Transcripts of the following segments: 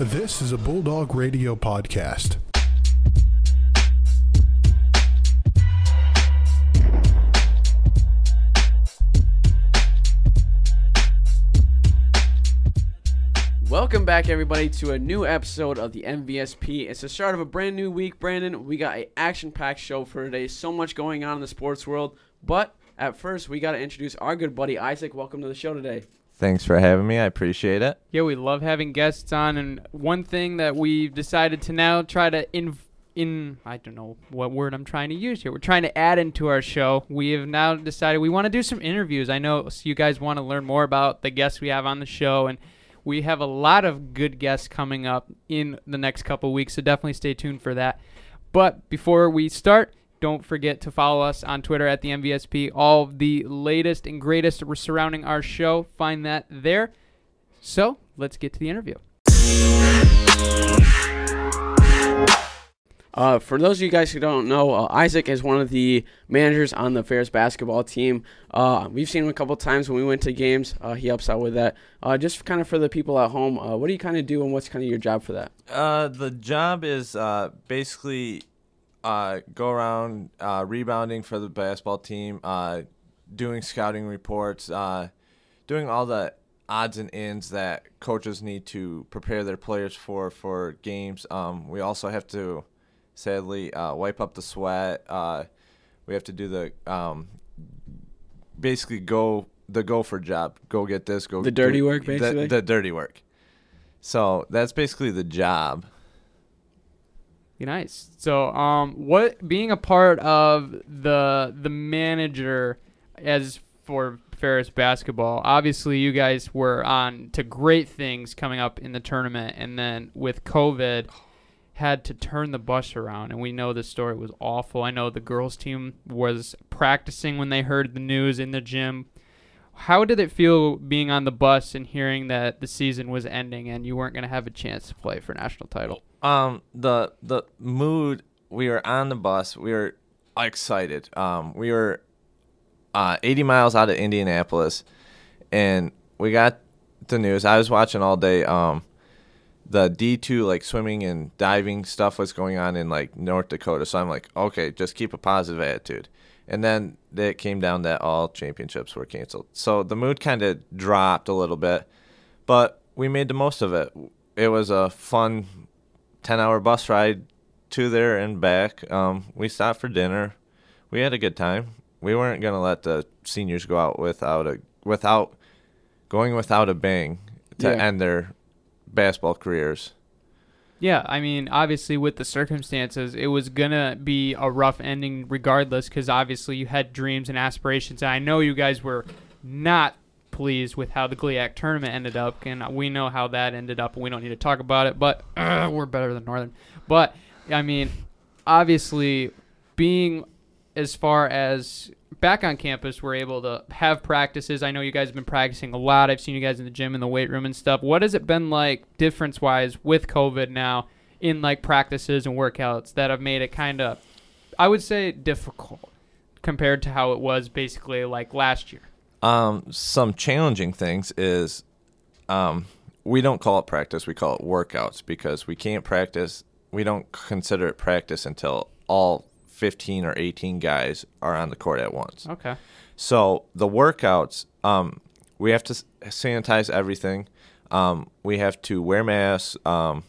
This is a Bulldog Radio podcast. Welcome back, everybody, to a new episode of the MVSP. It's the start of a brand new week, Brandon. We got an action-packed show for today. So much going on in the sports world. But at first, we got to introduce our good buddy Isaac. Welcome to the show today. Thanks for having me. I appreciate it. Yeah, we love having guests on, and one thing that we've decided to now try to in in I don't know what word I'm trying to use here. We're trying to add into our show. We have now decided we want to do some interviews. I know you guys want to learn more about the guests we have on the show, and we have a lot of good guests coming up in the next couple weeks. So definitely stay tuned for that. But before we start, don't forget to follow us on Twitter at the MVSP. All the latest and greatest surrounding our show, find that there. So let's get to the interview. Uh, for those of you guys who don't know, uh, Isaac is one of the managers on the Ferris basketball team. Uh, we've seen him a couple times when we went to games. Uh, he helps out with that. Uh, just kind of for the people at home, uh, what do you kind of do and what's kind of your job for that? Uh, the job is uh, basically uh, go around uh, rebounding for the basketball team, uh, doing scouting reports, uh, doing all the odds and ends that coaches need to prepare their players for for games. Um, we also have to, sadly, uh, wipe up the sweat. Uh, we have to do the um, basically go the gopher job. Go get this. Go The dirty do- work, basically? The, the dirty work. So that's basically the job. Nice. So, um, what being a part of the the manager as for Ferris basketball, obviously you guys were on to great things coming up in the tournament, and then with COVID, had to turn the bus around, and we know the story was awful. I know the girls team was practicing when they heard the news in the gym. How did it feel being on the bus and hearing that the season was ending and you weren't going to have a chance to play for national title? Um, the the mood. We were on the bus. We were excited. Um, we were uh, 80 miles out of Indianapolis, and we got the news. I was watching all day. Um, the D2 like swimming and diving stuff was going on in like North Dakota. So I'm like, okay, just keep a positive attitude. And then it came down that all championships were canceled. So the mood kind of dropped a little bit, but we made the most of it. It was a fun 10 hour bus ride to there and back. Um, we stopped for dinner. We had a good time. We weren't going to let the seniors go out without a without going without a bang to Yeah. end their basketball careers. Yeah, I mean, obviously with the circumstances, it was gonna be a rough ending regardless, because obviously you had dreams and aspirations. And I know you guys were not pleased with how the GLIAC tournament ended up, and we know how that ended up, and we don't need to talk about it. But uh, we're better than Northern. But I mean, obviously, being as far as back on campus, we're able to have practices. I know you guys have been practicing a lot. I've seen you guys in the gym, in the weight room, and stuff. What has it been like, difference wise, with COVID now, in like practices and workouts that have made it kind of, I would say, difficult compared to how it was basically like last year? Um, some challenging things is um, we don't call it practice, we call it workouts because we can't practice, we don't consider it practice until all 15 or 18 guys are on the court at once. Okay. So the workouts, um, we have to sanitize everything. Um, we have to wear masks. Um,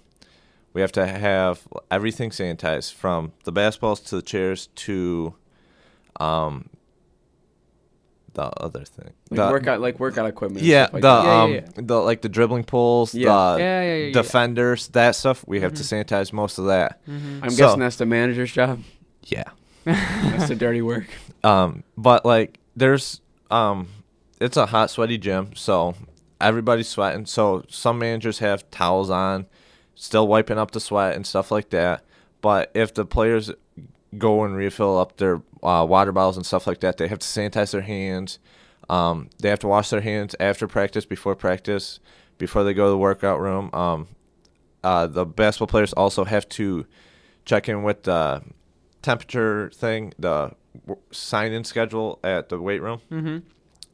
we have to have everything sanitized from the basketballs to the chairs to um, the other thing. Like The- workout, like workout equipment. yeah, stuff like the. Yeah, um, yeah, the like the dribbling poles, Yeah. Mm-hmm. the Yeah, yeah, yeah, yeah. defenders, that stuff. We have to sanitize most of that. I'm so- guessing that's the manager's job. Yeah. That's the dirty work. Um, but like there's um, it's a hot, sweaty gym, so everybody's sweating. So some managers have towels on, still wiping up the sweat and stuff like that. But if the players go and refill up their uh, water bottles and stuff like that, they have to sanitize their hands. Um, they have to wash their hands after practice, before practice, before they go to the workout room. Um, uh, the basketball players also have to check in with the temperature thing, the w- sign-in schedule at the weight room. Mm-hmm.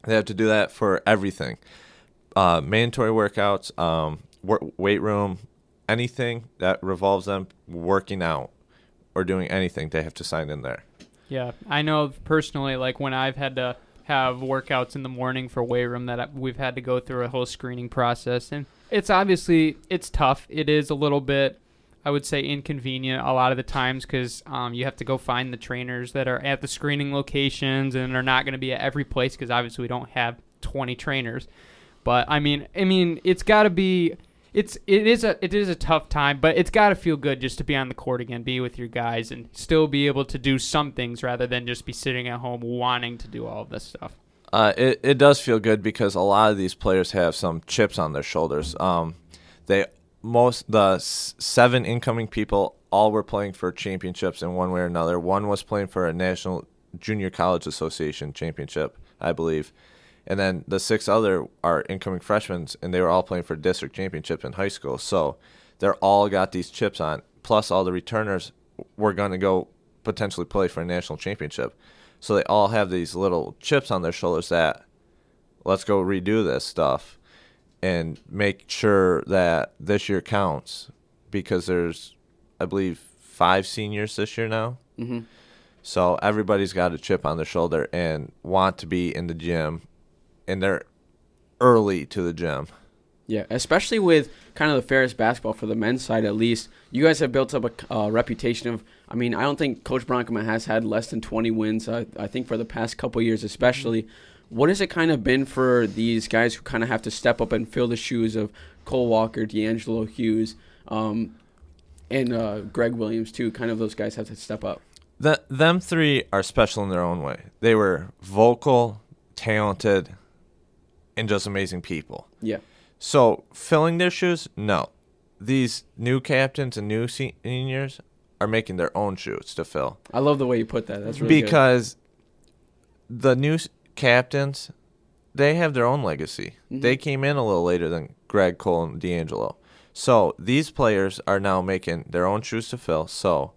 They have to do that for everything. Uh, mandatory workouts, um, wor- weight room, anything that revolves them working out or doing anything, they have to sign in there. Yeah, I know personally, like when I've had to have workouts in the morning for weight room, that we've had to go through a whole screening process, and it's obviously it's tough. It is a little bit, I would say, inconvenient a lot of the times because um, you have to go find the trainers that are at the screening locations and are not going to be at every place because obviously we don't have 20 trainers. But I mean, I mean, it's got to be. It's it is a it is a tough time, but it's got to feel good just to be on the court again, be with your guys, and still be able to do some things rather than just be sitting at home wanting to do all of this stuff. Uh, it it does feel good because a lot of these players have some chips on their shoulders. Um, they most the seven incoming people all were playing for championships in one way or another. One was playing for a national junior college association championship, I believe, and then the six other are incoming freshmen, and they were all playing for district championship in high school. So they're all got these chips on. Plus, all the returners were going to go potentially play for a national championship. So they all have these little chips on their shoulders that let's go redo this stuff and make sure that this year counts because there's, I believe, five seniors this year now. hmm So everybody's got a chip on their shoulder and want to be in the gym, and they're early to the gym. Yeah, especially with kind of the Ferris basketball for the men's side, at least. You guys have built up a uh, reputation of. I mean, I don't think Coach Bronkema has had less than 20 wins. Uh, I think for the past couple years, especially. What has it kind of been for these guys who kind of have to step up and fill the shoes of Cole Walker, D'Angelo Hughes, um, and uh, Greg Williams too? Kind of those guys have to step up. Th- them three are special in their own way. They were vocal, talented, and just amazing people. Yeah. So filling their shoes, no. These new captains and new seniors are making their own shoes to fill I love the way you put that. That's really good. because the new captains, they have their own legacy. Mhm. They came in a little later than Greg Cole and D'Angelo. So these players are now making their own shoes to fill. So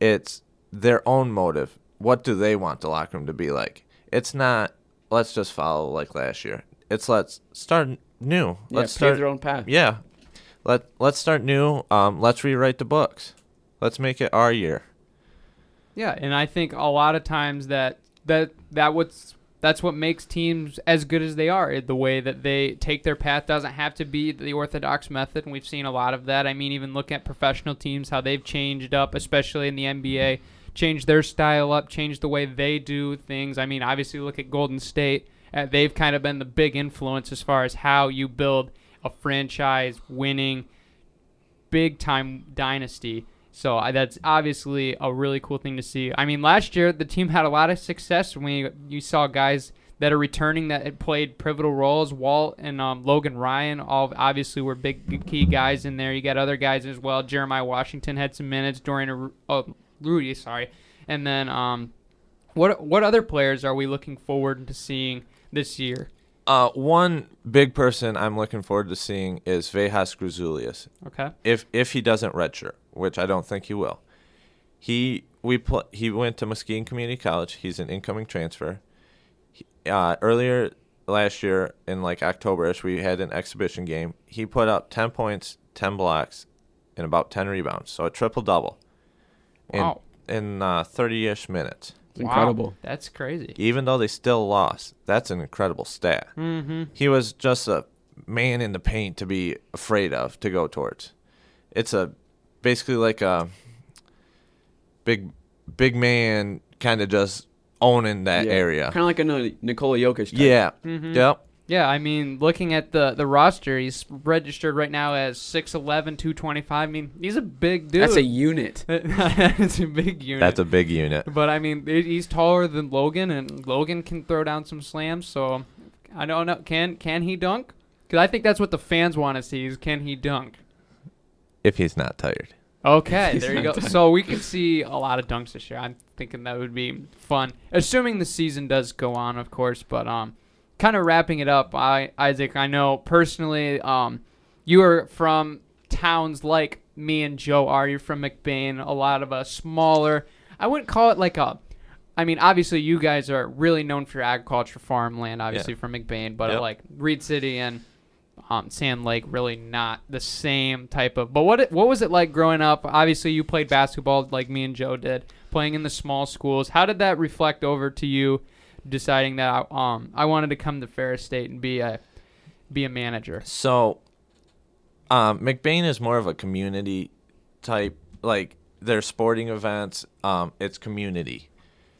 it's their own motive. What do they want the locker room to be like? It's not let's just follow like last year. It's let's start new. yeah, Let's pave start their own path. yeah. Let let's start new. Um, let's rewrite the books. Let's make it our year. Yeah, and I think a lot of times that that that what's that's what makes teams as good as they are. The way that they take their path doesn't have to be the orthodox method, and we've seen a lot of that. I mean, even look at professional teams, how they've changed up, especially in the NBA, changed their style up, changed the way they do things. I mean, obviously, look at Golden State. Uh, they've kind of been the big influence as far as how you build a franchise winning big time dynasty. So I, that's obviously a really cool thing to see. I mean, last year the team had a lot of success when you, you saw guys that are returning that had played pivotal roles. Walt and um, Logan Ryan all obviously were big key guys in there. You got other guys as well. Jeremiah Washington had some minutes. Dorian oh, Rudy, sorry, and then um, what what other players are we looking forward to seeing this year? Uh, one big person I'm looking forward to seeing is Vejas Gruzulius. Okay. If if he doesn't redshirt, which I don't think he will. He we pl- he went to Muskegon Community College. He's an incoming transfer. He, uh, earlier last year in like Octoberish, we had an exhibition game. He put up ten points, ten blocks, and about ten rebounds. So a triple double. Wow. In in uh, thirty-ish minutes. It's incredible. That's crazy. Even though they still lost, that's an incredible stat. Mm-hmm. He was just a man in the paint to be afraid of to go towards. It's a basically like a big big man kind of just owning that area. Kind of like a Ni- Nikola Jokic. Type. Yeah. Mhm. Yep. Yeah, I mean, looking at the the roster, he's registered right now as 6'11", 225. I mean, he's a big dude. That's a unit. That's a big unit. That's a big unit. But I mean, he's taller than Logan, and Logan can throw down some slams. So I don't know. Can can he dunk? Because I think that's what the fans want to see: is can he dunk? If he's not tired. Okay, there you go. done. So we could see a lot of dunks this year. I'm thinking that would be fun, assuming the season does go on, of course. But um, kind of wrapping it up, I Isaac, I know personally, um, you are from towns like me and Joe are. You're from McBain. A lot of us smaller. I wouldn't call it like a. I mean, obviously, you guys are really known for your agriculture, farmland, obviously from McBain, but Yep. like Reed City and um, Sand Lake really not the same type of. But what it, what was it like growing up? Obviously, you played basketball like me and Joe did, playing in the small schools. How did that reflect over to you, deciding that um I wanted to come to Ferris State and be a be a manager? So, um, McBain is more of a community type. Like their sporting events, um, it's community.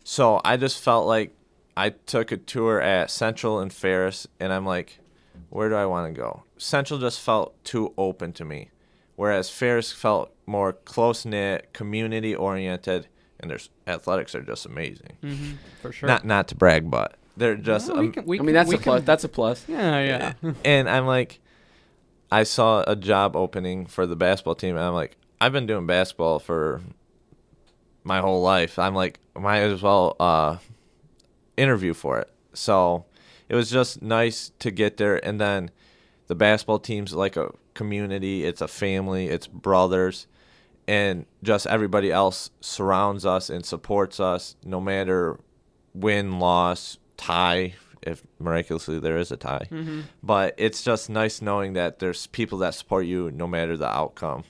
So I just felt like I took a tour at Central and Ferris, and I'm like, where do I want to go? Central just felt too open to me, whereas Ferris felt more close knit, community oriented, and their athletics are just amazing. Mm-hmm, for sure. Not not to brag, but they're just. No, we um, can- we I mean, that's we a plus. That's a plus. yeah, yeah. and I'm like, I saw a job opening for the basketball team, and I'm like, I've been doing basketball for my whole life. I'm like, might as well uh, interview for it. So it was just nice to get there, and then the basketball team's like a community. It's a family. It's brothers. And just everybody else surrounds us and supports us, no matter win, loss, tie. If miraculously there is a tie, Mm-hmm. but it's just nice knowing that there's people that support you no matter the outcome.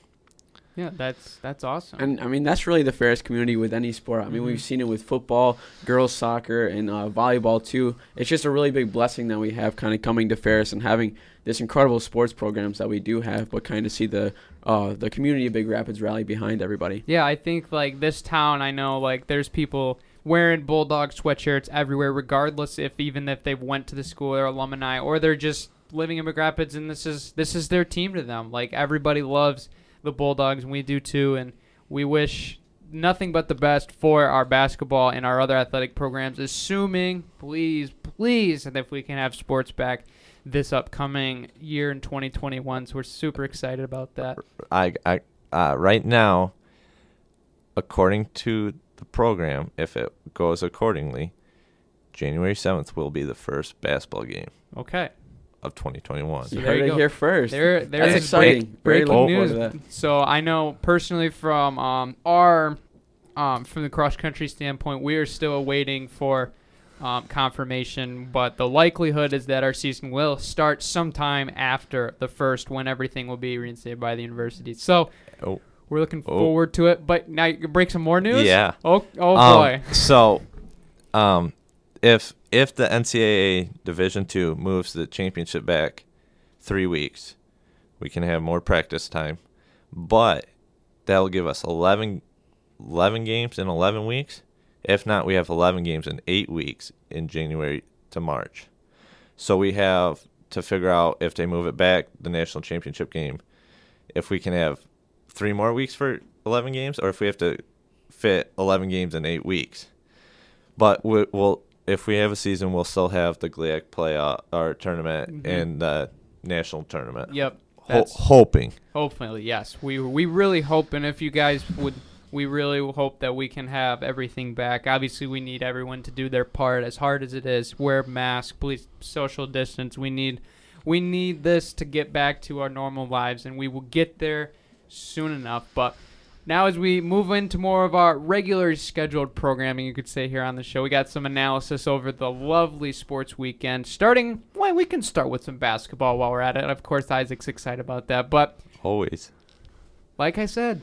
Yeah, that's that's awesome. And I mean, that's really the Ferris community with any sport. I mean, Mhm. we've seen it with football, girls soccer, and uh, volleyball too. It's just a really big blessing that we have kind of coming to Ferris and having this incredible sports programs that we do have, but kind of see the uh, the community of Big Rapids rally behind everybody. Yeah, I think like this town, I know like there's people wearing bulldog sweatshirts everywhere, regardless if even if they went to the school or alumni or they're just living in Big Rapids and this is this is their team to them. Like everybody loves the Bulldogs and we do too, and we wish nothing but the best for our basketball and our other athletic programs. Assuming, please, please, that if we can have sports back this upcoming year in 2021, so we're super excited about that. I, I uh, right now, according to the program, if it goes accordingly, January seventh will be the first basketball game Okay. Of 2021. So you heard you it go. here first. There, there That's is exciting. break- breaking news. forward to that. So I know personally from um, our um, from the cross country standpoint, we are still waiting for um, confirmation, but the likelihood is that our season will start sometime after the first, when everything will be reinstated by the university. So Oh. we're looking Oh. forward to it. But now you can break some more news. Yeah. Oh, oh Um, boy. so, um, if if the NCAA Division Two moves the championship back three weeks, we can have more practice time, but that'll give us 11, 11 games in eleven weeks. If not, we have eleven games in eight weeks in January to March. So we have to figure out if they move it back the national championship game, if we can have three more weeks for eleven games, or if we have to fit 11 games in eight weeks. But we, we'll if we have a season, we'll still have the GLIAC playoff or tournament Mhm. and the national tournament. Yep. Ho- hoping. Hopefully, yes. We we really hope, and if you guys would, we really hope that we can have everything back. Obviously, we need everyone to do their part, as hard as it is. Wear mask, please, social distance. We need, we need this to get back to our normal lives, and we will get there soon enough. But now, as we move into more of our regular scheduled programming, you could say here on the show, we got some analysis over the lovely sports weekend. Starting, well, we can start with some basketball while we're at it. Of course, Isaac's excited about that, but Always. like I said,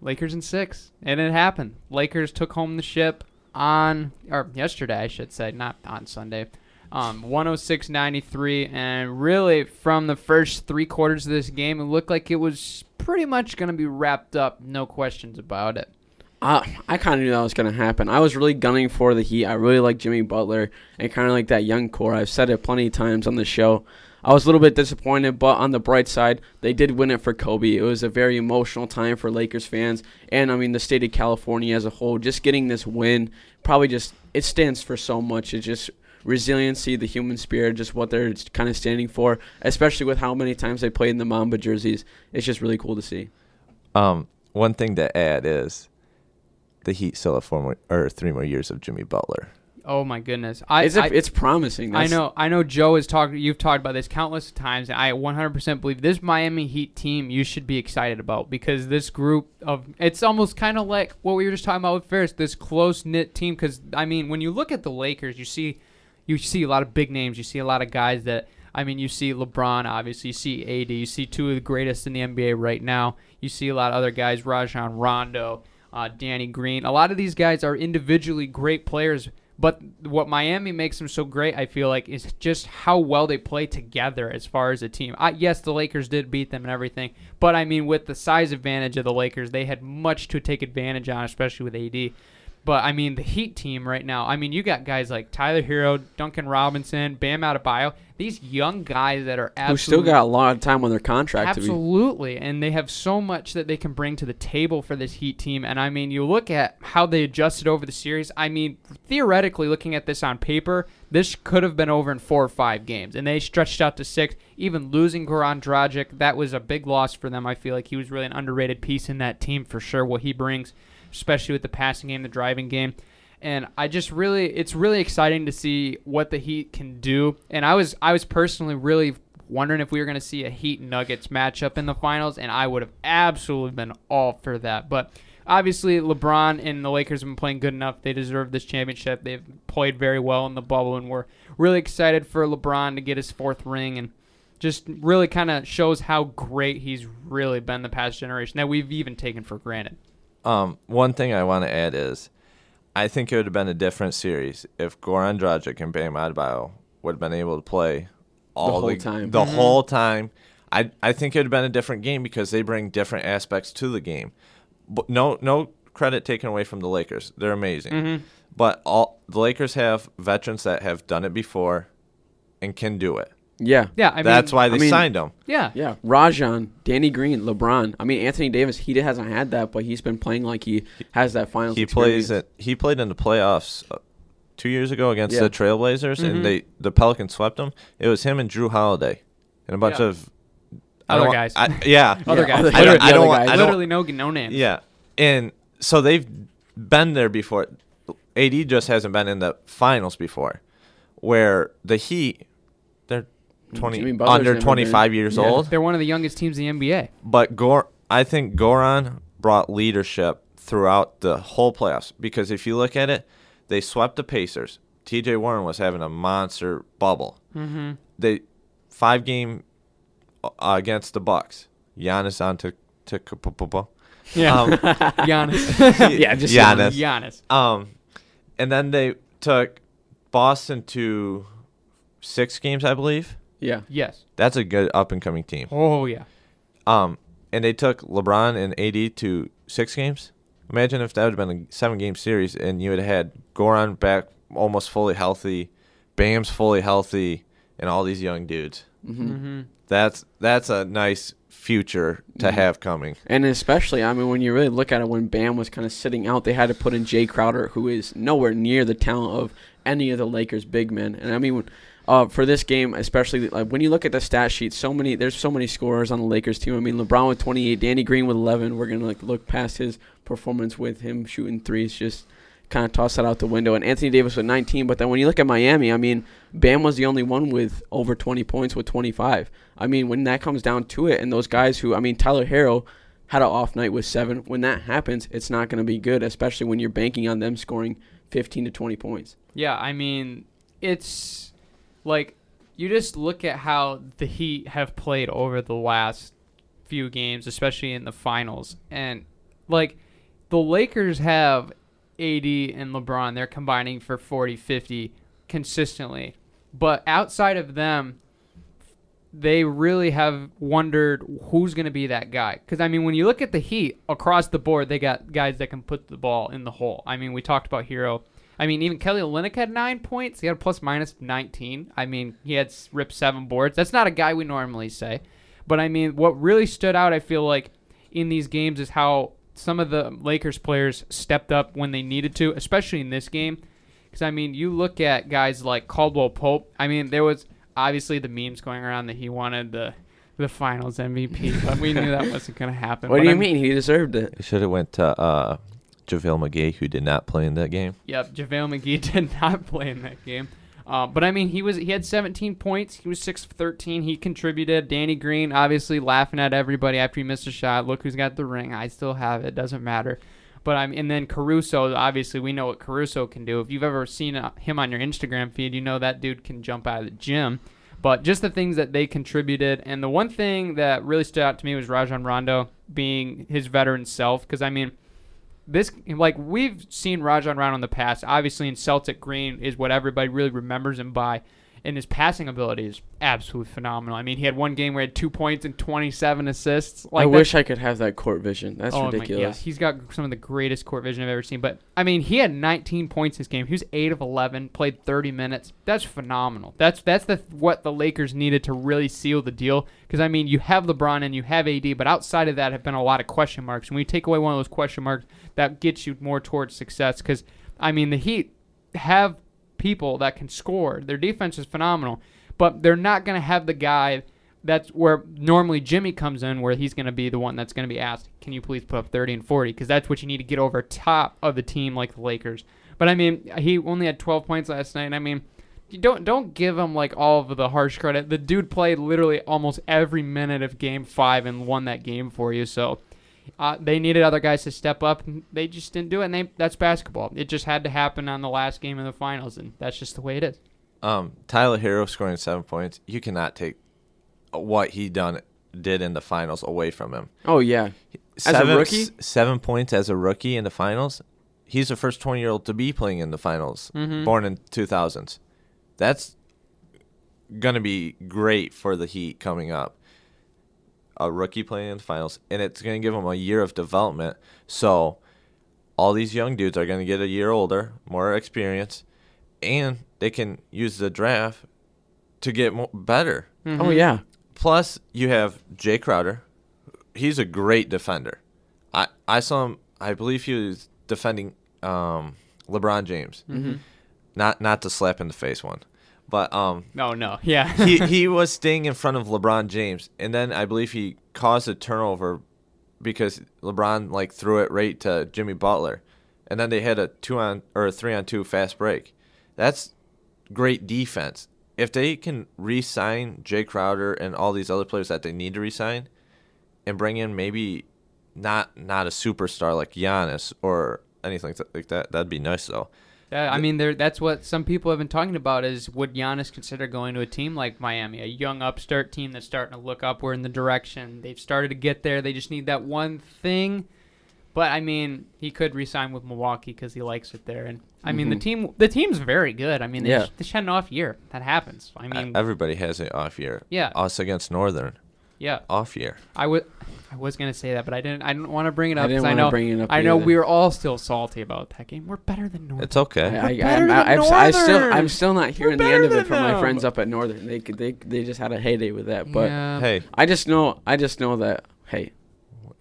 Lakers in six, and it happened. Lakers took home the ship on, or yesterday, I should say, not on Sunday. Um, 106-93, and really from the first three quarters of this game, it looked like it was pretty much going to be wrapped up. No questions about it. Uh, I kind of knew that was going to happen. I was really gunning for the Heat. I really like Jimmy Butler and kind of like that young core. I've said it plenty of times on the show. I was a little bit disappointed, but on the bright side, they did win it for Kobe. It was a very emotional time for Lakers fans, and I mean the state of California as a whole. Just getting this win, probably just it stands for so much. It just resiliency, the human spirit, just what they're kind of standing for. Especially with how many times they played in the Mamba jerseys, it's just really cool to see. Um, one thing to add is the Heat still have four more or three more years of Jimmy Butler. Oh my goodness! I, it's, a, I it's promising. I know, I know. Joe has talked. You've talked about this countless times, and I 100% believe this Miami Heat team you should be excited about because this group of it's almost kind of like what we were just talking about with Ferris. This close knit team. Because I mean, when you look at the Lakers, you see, you see a lot of big names. You see a lot of guys that I mean, you see LeBron, obviously, you see AD, you see two of the greatest in the NBA right now. You see a lot of other guys, Rajon Rondo, uh, Danny Green. A lot of these guys are individually great players, but what Miami makes them so great, I feel like, is just how well they play together as far as a team. I, yes, the Lakers did beat them and everything, but I mean, with the size advantage of the Lakers, they had much to take advantage on, especially with AD. But I mean, the Heat team right now. I mean, you got guys like Tyler Herro, Duncan Robinson, Bam Adebayo. These young guys that are Who still got a lot of time on their contract to be. Absolutely, and they have so much that they can bring to the table for this Heat team. And I mean, you look at how they adjusted over the series. I mean, theoretically, looking at this on paper, this could have been over in four or five games, and they stretched out to six. Even losing Goran Dragic, that was a big loss for them. I feel like he was really an underrated piece in that team for sure. What he brings, especially with the passing game, the driving game and I just really it's really exciting to see what the Heat can do. And I was I was personally really wondering if we were going to see a Heat Nuggets matchup in the finals, and I would have absolutely been all for that. But obviously, LeBron and the Lakers have been playing good enough; they deserve this championship. They've played very well in the bubble, and we're really excited for LeBron to get his fourth ring and. Just really kind of shows how great he's really been the past generation that we've even taken for granted. Um, one thing I want to add is, I think it would have been a different series if Goran Dragic and Bam Adebayo would have been able to play all whole time. The whole time. I I think it would have been a different game because they bring different aspects to the game. But no no credit taken away from the Lakers. They're amazing. But all the Lakers have veterans that have done it before and can do it. Yeah. Yeah, I mean, That's why they I mean- signed him. Yeah, Yeah, Rajon, Danny Green, LeBron. I mean, Anthony Davis. He hasn't had that, but he's been playing like he has that finals. He experience. plays it. He played in the playoffs uh, two years ago against Yeah. the Trailblazers, Mhm. and they the Pelicans swept them. It was him and Jrue Holiday, and a bunch Yeah. of I Other guys. I, yeah, Other guys. other- I don't- Literally, I don't want- guys. I don't- literally no no names. yeah, and so they've been there before. AD just hasn't been in the finals before, where the Heat they're twenty under twenty five years yeah. old. They're one of the youngest teams in the NBA. But Gor, I think Goran brought leadership throughout the whole playoffs because if you look at it, they swept the Pacers. T.J. Warren was having a monster bubble. Mm-hmm. They five game uh, against the Bucks. Giannis on to to Yeah. Um, Giannis. Yeah, just Giannis. Giannis. Um, and then they took Boston to six games, I believe. Yeah. Yes. That's a good up and coming team. Oh yeah. Um, and they took LeBron and AD to six games. Imagine if that would have been a seven game series and you would have had Goran back almost fully healthy, Bam's fully healthy, and all these young dudes. Mm-hmm. That's that's a nice future to Mhm. have coming. And especially, I mean, when you really look at it, when Bam was kind of sitting out, they had to put in Jae Crowder, who is nowhere near the talent of any of the Lakers' big men. And I mean, when- uh, for this game, especially like when you look at the stat sheet, so many there's so many scorers on the Lakers team. I mean, LeBron with 28, Danny Green with 11. We're gonna like look past his performance with him shooting threes, just kind of toss that out the window. And Anthony Davis with 19. But then when you look at Miami, I mean, Bam was the only one with over 20 points with 25. I mean, when that comes down to it, and those guys who, I mean, Tyler Herro had an off night with seven. When that happens, it's not going to be good, especially when you're banking on them scoring 15 to 20 points. Yeah, I mean, it's like you just look at how the Heat have played over the last few games, especially in the finals, and like the Lakers have AD and LeBron, they're combining for 40, 50 consistently. But outside of them, they really have wondered who's going to be that guy. Because, I mean, when you look at the Heat across the board, they got guys that can put the ball in the hole. I mean, we talked about Herro. I mean, even Kelly Olynyk had nine points. He had a plus minus 19. I mean, he had ripped seven boards. That's not a guy we normally say. But, I mean, what really stood out, I feel like, in these games is how some of the Lakers players stepped up when they needed to, especially in this game. Because, I mean, you look at guys like Caldwell Pope. I mean, there was obviously the memes going around that he wanted the the finals MVP, but we knew that wasn't going to happen. What But do you I'm- mean? He deserved it. It should have went to uh, JaVale McGee, who did not play in that game. Yep, JaVale McGee did not play in that game. Uh, but I mean, he was he had 17 points. He was six of 13. He contributed. Danny Green obviously laughing at everybody after he missed a shot. Look who's got the ring. I still have it. Doesn't matter. But I'm and then Caruso. Obviously, we know what Caruso can do. If you've ever seen uh, him on your Instagram feed, you know that dude can jump out of the gym. But just the things that they contributed, and the one thing that really stood out to me was Rajon Rondo being his veteran self. Because I mean, this like we've seen Rajon Rondo in the past. Obviously, in Celtic green is what everybody really remembers him by and his passing ability is absolutely phenomenal. I mean, he had one game where he had two points and 27 assists. I wish I could have that court vision. That's Oh my- ridiculous. yeah, he's got some of the greatest court vision I've ever seen. But I mean, he had 19 points this game. He was eight of 11, played 30 minutes. That's phenomenal. That's that's the what the Lakers needed to really seal the deal. Because I mean, you have LeBron and you have AD, but outside of that, have been a lot of question marks. And when you take away one of those question marks, that gets you more towards success. Because I mean, the Heat have people that can score. Their defense is phenomenal, but they're not going to have the guy that's where normally Jimmy comes in, where he's going to be the one that's going to be asked, "Can you please put up 30 and 40?" Because that's what you need to get over top of the team like the Lakers. But I mean, he only had 12 points last night. I mean, don't don't give him like all of the harsh credit. The dude played literally almost every minute of Game Five and won that game for you. So. Uh, they needed other guys to step up, and they just didn't do it. And they, that's basketball. It just had to happen on the last game of the finals, and that's just the way it is. Um, Tyler Herro scoring seven points. You cannot take what he done did in the finals away from him. oh yeah. As a seven, rookie? s- seven points as a rookie in the finals. He's the first twenty year old to be playing in the finals, Mhm. born in two thousands. That's gonna be great for the Heat coming up. A rookie playing in the finals, and it's gonna give them a year of development. So, all these young dudes are gonna get a year older, more experience, and they can use the draft to get more, better. Oh yeah. Plus, you have Jae Crowder. He's a great defender. I I saw him. I believe he was defending um, LeBron James. Mm-hmm. Not not to slap in the face one, but um, No, no, yeah. he he was staying in front of LeBron James, and then I believe he caused a turnover because LeBron like threw it right to Jimmy Butler, and then they had a two on or a three on two fast break. That's great defense. If they can re-sign Jae Crowder and all these other players that they need to re-sign, and bring in maybe not not a superstar like Giannis or anything like that, that'd be nice though. Yeah, I mean, there. That's what some people have been talking about. Is would Giannis consider going to a team like Miami, a young upstart team that's starting to look upward in the direction? They've started to get there. They just need that one thing. But I mean, he could resign with Milwaukee because he likes it there. And I mean, the Mhm. team, the team's very good. I mean, they, Yeah. just, they just had an off year. That happens. I mean, Everybody has an off year. yeah, Us against Northern, yeah. off year. I would, I was gonna say that, but I didn't. I didn't want to bring it up. I up didn't because I, wanna know. bring it up I know either. we were all still salty about that game. We're better than North. It's okay. I, I, better I'm, than I'm, I still, I'm still not hearing the end of it from my friends up at Northern. They they they just had a heyday with that. But yeah. Hey, I just know I just know that hey,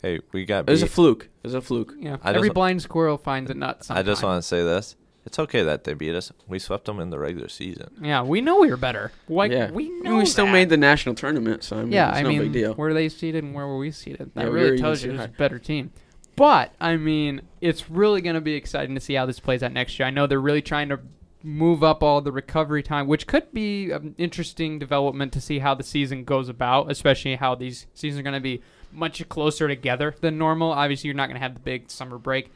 hey, we got it was a fluke. It was a fluke. Yeah, I every just- blind squirrel finds a nut. I just want to say this. It's okay that they beat us. We swept them in the regular season. Yeah, we know we were better. Like yeah, we I mean, know we still that. made the national tournament, so I mean, Yeah, it's I no mean, big deal. where they seated and where were we seated? That Yeah, really even tells you seated who's a better team. But I mean, it's really going to be exciting to see how this plays out next year. I know they're really trying to move up all the recovery time, which could be an interesting development to see how the season goes about, especially how these seasons are going to be much closer together than normal. Obviously, you're not going to have the big summer break.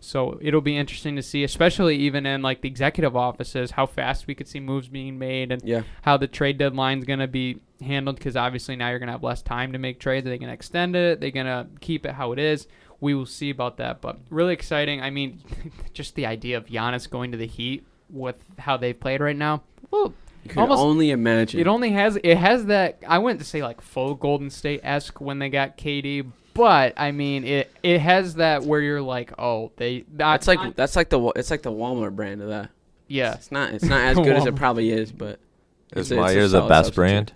So it'll be interesting to see, especially even in like the executive offices, how fast we could see moves being made and Yeah, how the trade deadline is going to be handled because obviously now you're going to have less time to make trades. Are they going to extend it? They're going to keep it how it is. We will see about that, but really exciting. I mean, just the idea of Giannis going to the Heat with how they've played right now. Well, you can Almost- only imagine. it only has it has that I wouldn't say like full Golden State esque when they got KD, but I mean it it has that where you're like, oh, they that's I- like that's like the it's like the Walmart brand of that. yeah. It's not it's not as good as it probably is, but Is it's a- it's Meijer the best substitute. brand?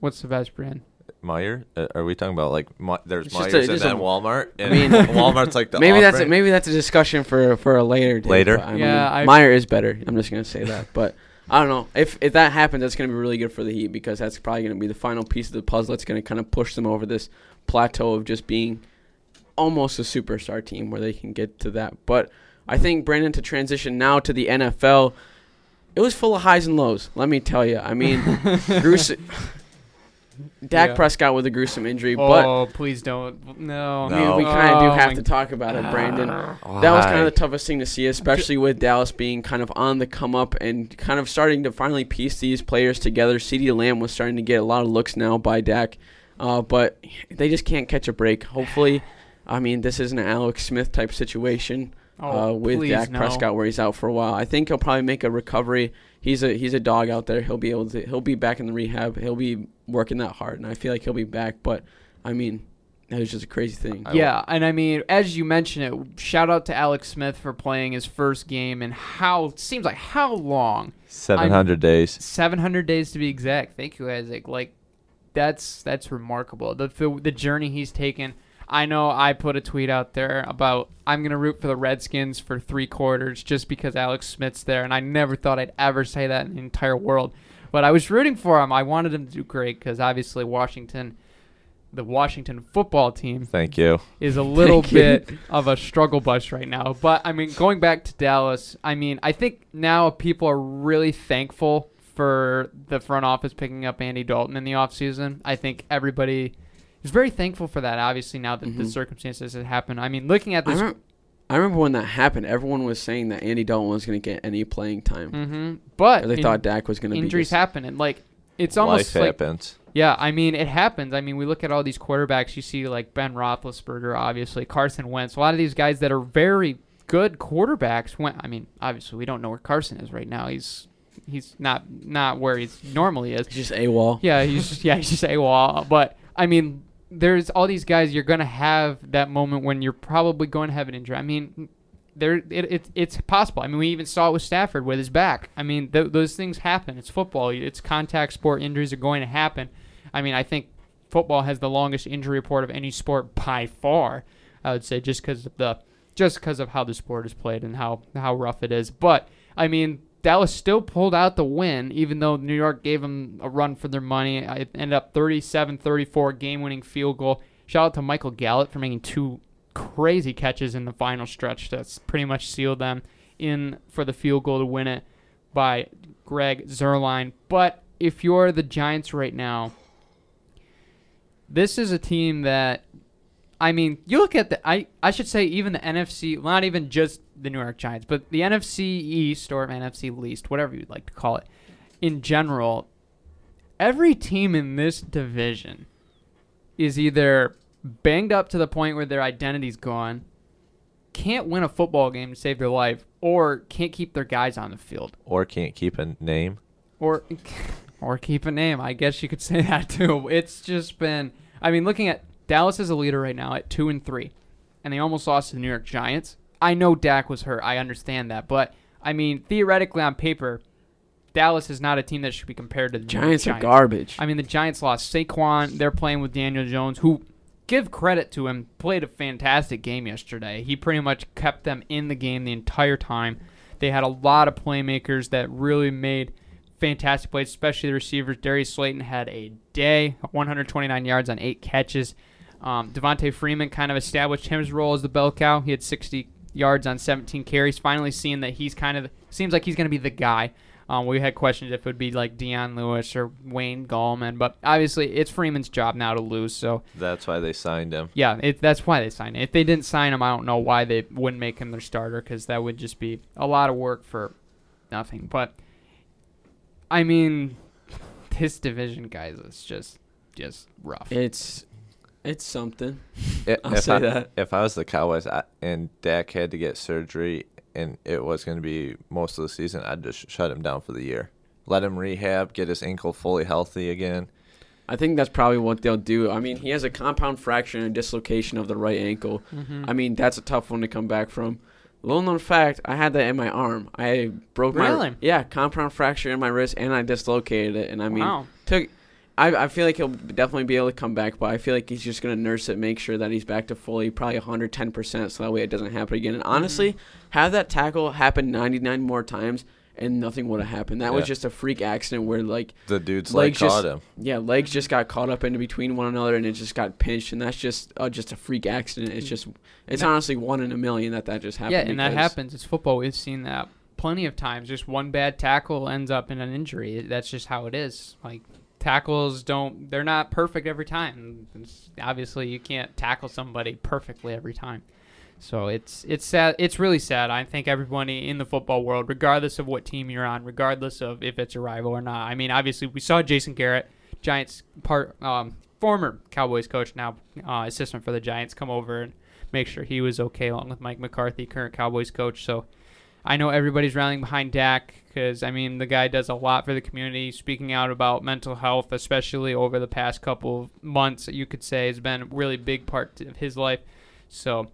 What's the best brand? Meijer? Uh, are we talking about like Mi- there's It's just Meijer's a- and then a- Walmart? I mean- Walmart's like the maybe that's a, maybe that's a discussion for for a later date, Later? I Yeah, mean, I- Meijer is better. I'm just gonna say that, but I don't know if if that happens, that's gonna be really good for the Heat because that's probably gonna be the final piece of the puzzle. That's gonna kind of push them over this plateau of just being almost a superstar team where they can get to that. But I think Brandon to transition now to the NFL, it was full of highs and lows. Let me tell you. I mean, Bruce. Dak Yeah. Prescott with a gruesome injury, oh, but oh, please don't. No. I mean, No. we kind of do Oh, have to talk about it, Brandon. That was kind of the toughest thing to see, especially with Dallas being kind of on the come up and kind of starting to finally piece these players together. CeeDee Lamb was starting to get a lot of looks now by Dak, uh, but they just can't catch a break. Hopefully, I mean, this isn't an Alex Smith type situation Oh, uh, with please, Dak no. Prescott where he's out for a while. I think he'll probably make a recovery. He's a he's a dog out there. He'll be able to he'll be back in the rehab. He'll be working that hard, and I feel like he'll be back. But I mean, that was just a crazy thing. I Yeah, and I mean, as you mentioned it, shout out to Alex Smith for playing his first game and how seems like how long 700 days. 700 days to be exact. Thank you, Isaac. Like, that's that's remarkable. The, the the journey he's taken. I know I put a tweet out there about I'm gonna root for the Redskins for three quarters just because Alex Smith's there, and I never thought I'd ever say that in the entire world. But I was rooting for him. I wanted him to do great because obviously Washington, the Washington football team, Thank you. is a little bit of a struggle bus right now. But I mean, going back to Dallas, I mean, I think now people are really thankful for the front office picking up Andy Dalton in the offseason. I think everybody is very thankful for that, obviously, now that the Mhm. circumstances have happened. I mean, looking at I this. I remember when that happened. Everyone was saying that Andy Dalton was going to get any playing time. hmm But Or they in- thought Dak was going to be injuries just- happen. And, like, it's almost Life like happens. Yeah, I mean, it happens. I mean, we look at all these quarterbacks. You see, like Ben Roethlisberger, obviously Carson Wentz. A lot of these guys that are very good quarterbacks. Went. I mean, obviously, we don't know where Carson is right now. He's he's not not where he's normally is. just AWOL. Yeah, he's just, yeah, he's just AWOL. But I mean, there's all these guys. You're gonna have that moment when you're probably going to have an injury. I mean, there it, it it's possible. I mean, we even saw it with Stafford with his back. I mean, th- those things happen. It's football. It's contact sport. Injuries are going to happen. I mean, I think football has the longest injury report of any sport by far. I would say just because of the just because of how the sport is played and how how rough it is. But I mean, Dallas still pulled out the win, even though New York gave them a run for their money. It ended up 37-34 game-winning field goal. Shout out to Michael Gallup for making two crazy catches in the final stretch. That's pretty much sealed them in for the field goal to win it by Greg Zuerlein. But if you're the Giants right now, this is a team that I mean, you look at the I I should say even the NFC, not even just the New York Giants, but the NFC East or NFC least, whatever you'd like to call it, in general, every team in this division is either banged up to the point where their identity's gone, can't win a football game to save their life, or can't keep their guys on the field. Or can't keep a name. Or or keep a name. I guess you could say that too. It's just been I mean, looking at Dallas is a leader right now at two and three. And they almost lost to the New York Giants. I know Dak was hurt. I understand that. But I mean, theoretically on paper, Dallas is not a team that should be compared to the York Giants are garbage. I mean, the Giants lost Saquon. They're playing with Daniel Jones, who, give credit to him, played a fantastic game yesterday. He pretty much kept them in the game the entire time. They had a lot of playmakers that really made fantastic plays, especially the receivers. Darius Slayton had a day, 129 yards on eight catches. Um, Devonta Freeman kind of established his role as the bell cow. He had 60 yards on 17 carries. Finally, seeing that he's kind of seems like he's going to be the guy. Um, we had questions if it would be like Dion Lewis or Wayne Gallman, but obviously it's Freeman's job now to lose. So That's why they signed him. yeah, it, that's why they signed him. If they didn't sign him, I don't know why they wouldn't make him their starter because that would just be a lot of work for nothing. But I mean, this division, guys, is just just rough. It's it's something. I- I'll if say I, that. If I was the Cowboys I, and Dak had to get surgery and it was going to be most of the season, I'd just shut him down for the year. Let him rehab, get his ankle fully healthy again. I think that's probably what they'll do. I mean, he has a compound fracture and a dislocation of the right ankle. Mhm. I mean, that's a tough one to come back from. Little known fact, I had that in my arm. I broke my Really? yeah compound fracture in my wrist, and I dislocated it. And I mean, wow. took. I, I feel like he'll definitely be able to come back, but I feel like he's just gonna nurse it, make sure that he's back to fully, probably 110 percent, so that way it doesn't happen again. And honestly, have that tackle happen 99 more times, and nothing would have happened. That was Yeah. just a freak accident where like The dude's leg Legs just- caught him. yeah, legs just got caught up into between one another, and it just got pinched, and that's just uh, just a freak accident. It's just it's That- honestly one in a million that that just happened. Yeah, and that because- happens. It's football. We've seen that plenty of times. Just one bad tackle ends up in an injury. That's just how it is. Like tackles don't they're not perfect every time. It's- obviously, you can't tackle somebody perfectly every time. So it's it's sad. It's really sad. I think everybody in the football world, regardless of what team you're on, regardless of if it's a rival or not. I mean, obviously, we saw Jason Garrett, Giants part um, former Cowboys coach, now uh, assistant for the Giants, come over and make sure he was okay, along with Mike McCarthy, current Cowboys coach. So I know everybody's rallying behind Dak because I mean the guy does a lot for the community, speaking out about mental health, especially over the past couple of months. You could say has been a really big part of his life. So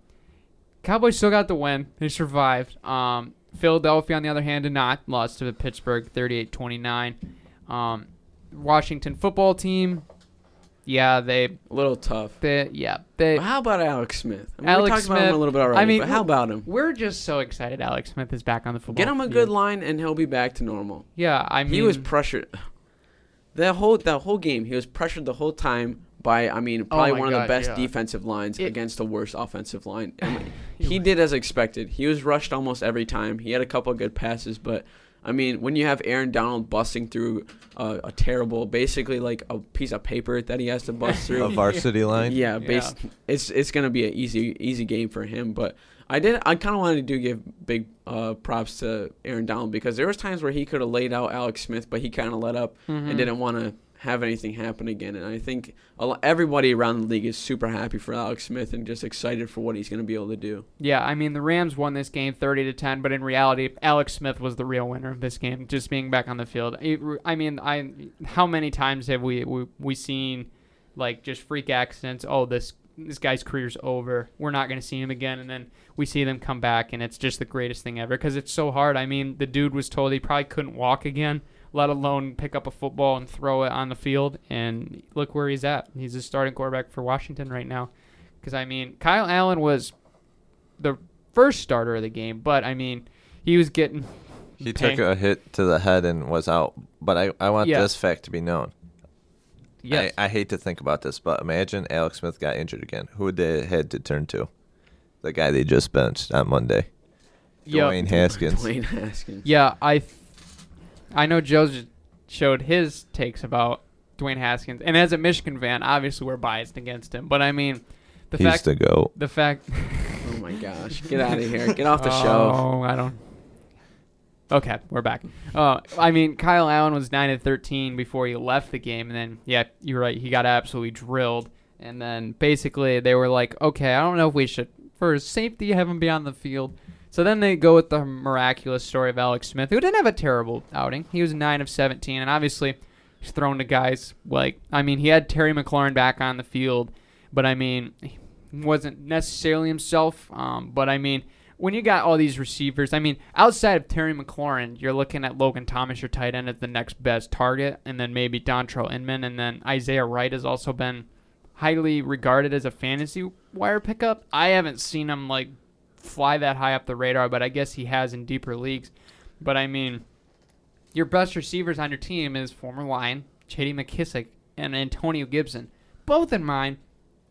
Cowboys still got the win. They survived. Um, Philadelphia, on the other hand, did not. Lost to the Pittsburgh 38-29. Um, Washington football team, yeah, they, A little tough. they yeah, they. But how about Alex Smith? I mean, Alex we talked about him Smith- a little bit already. I mean, but how about him? We're just so excited. Alex Smith is back on the football. Get him a field. good line, and he'll be back to normal. Yeah, I mean, he was pressured. The whole that whole game, he was pressured the whole time by, I mean, oh probably Oh one of the best yeah. defensive lines It- against the worst offensive line. I mean, He he did as expected. He was rushed almost every time. He had a couple of good passes, but I mean, when you have Aaron Donald busting through a, a terrible, basically like a piece of paper that he has to bust through, A varsity line. yeah, Yeah. it's it's gonna be an easy easy game for him. But I did I kind of wanted to do give big uh, props to Aaron Donald because there was times where he could have laid out Alex Smith, but he kind of let up Mhm. and didn't want to have anything happen again. And I think everybody around the league is super happy for Alex Smith and just excited for what he's gonna be able to do. Yeah, I mean the Rams won this game 30 to 10, but in reality, Alex Smith was the real winner of this game, just being back on the field. It- I mean, I how many times have we we, we seen like just freak accidents? Oh, this this guy's career's over. We're not going to see him again, and then we see them come back, and it's just the greatest thing ever because it's so hard. I mean, the dude was told he probably couldn't walk again, let alone pick up a football and throw it on the field, and look where he's at. He's a starting quarterback for Washington right now. Because I mean, Kyle Allen was the first starter of the game, but I mean, he was getting. He paying- took a hit to the head and was out. But I, I want Yeah. this fact to be known. Yes. I, I hate to think about this, but imagine Alex Smith got injured again. Who would they head to turn to? The guy they just benched on Monday. yeah. Dwayne Haskins. Dwayne Haskins. Yeah, I. th- I know Joe just showed his takes about Dwayne Haskins, and as a Michigan fan, obviously we're biased against him. But I mean, the He's fact, the goat. the fact. Oh my gosh, get out of here, get off the show. Oh, I don't. Okay, we're back. Uh, I mean, Kyle Allen was nine and thirteen before he left the game, and then yeah, you're right, he got absolutely drilled. And then basically they were like, okay, I don't know if we should, for safety, have him be on the field. So then they go with the miraculous story of Alex Smith, who didn't have a terrible outing. He was nine of seventeen, and obviously he's thrown to guys like, I mean, he had Terry McLaurin back on the field, but I mean, he wasn't necessarily himself. Um, but I mean, when you got all these receivers, I mean, outside of Terry McLaurin, you're looking at Logan Thomas, your tight end, as the next best target, and then maybe Dontrelle Inman, and then Isaiah Wright has also been highly regarded as a fantasy wire pickup. I haven't seen him like fly that high up the radar, but I guess he has in deeper leagues. But I mean, your best receivers on your team is former Lion, J.D. McKissic, and Antonio Gibson. Both in mine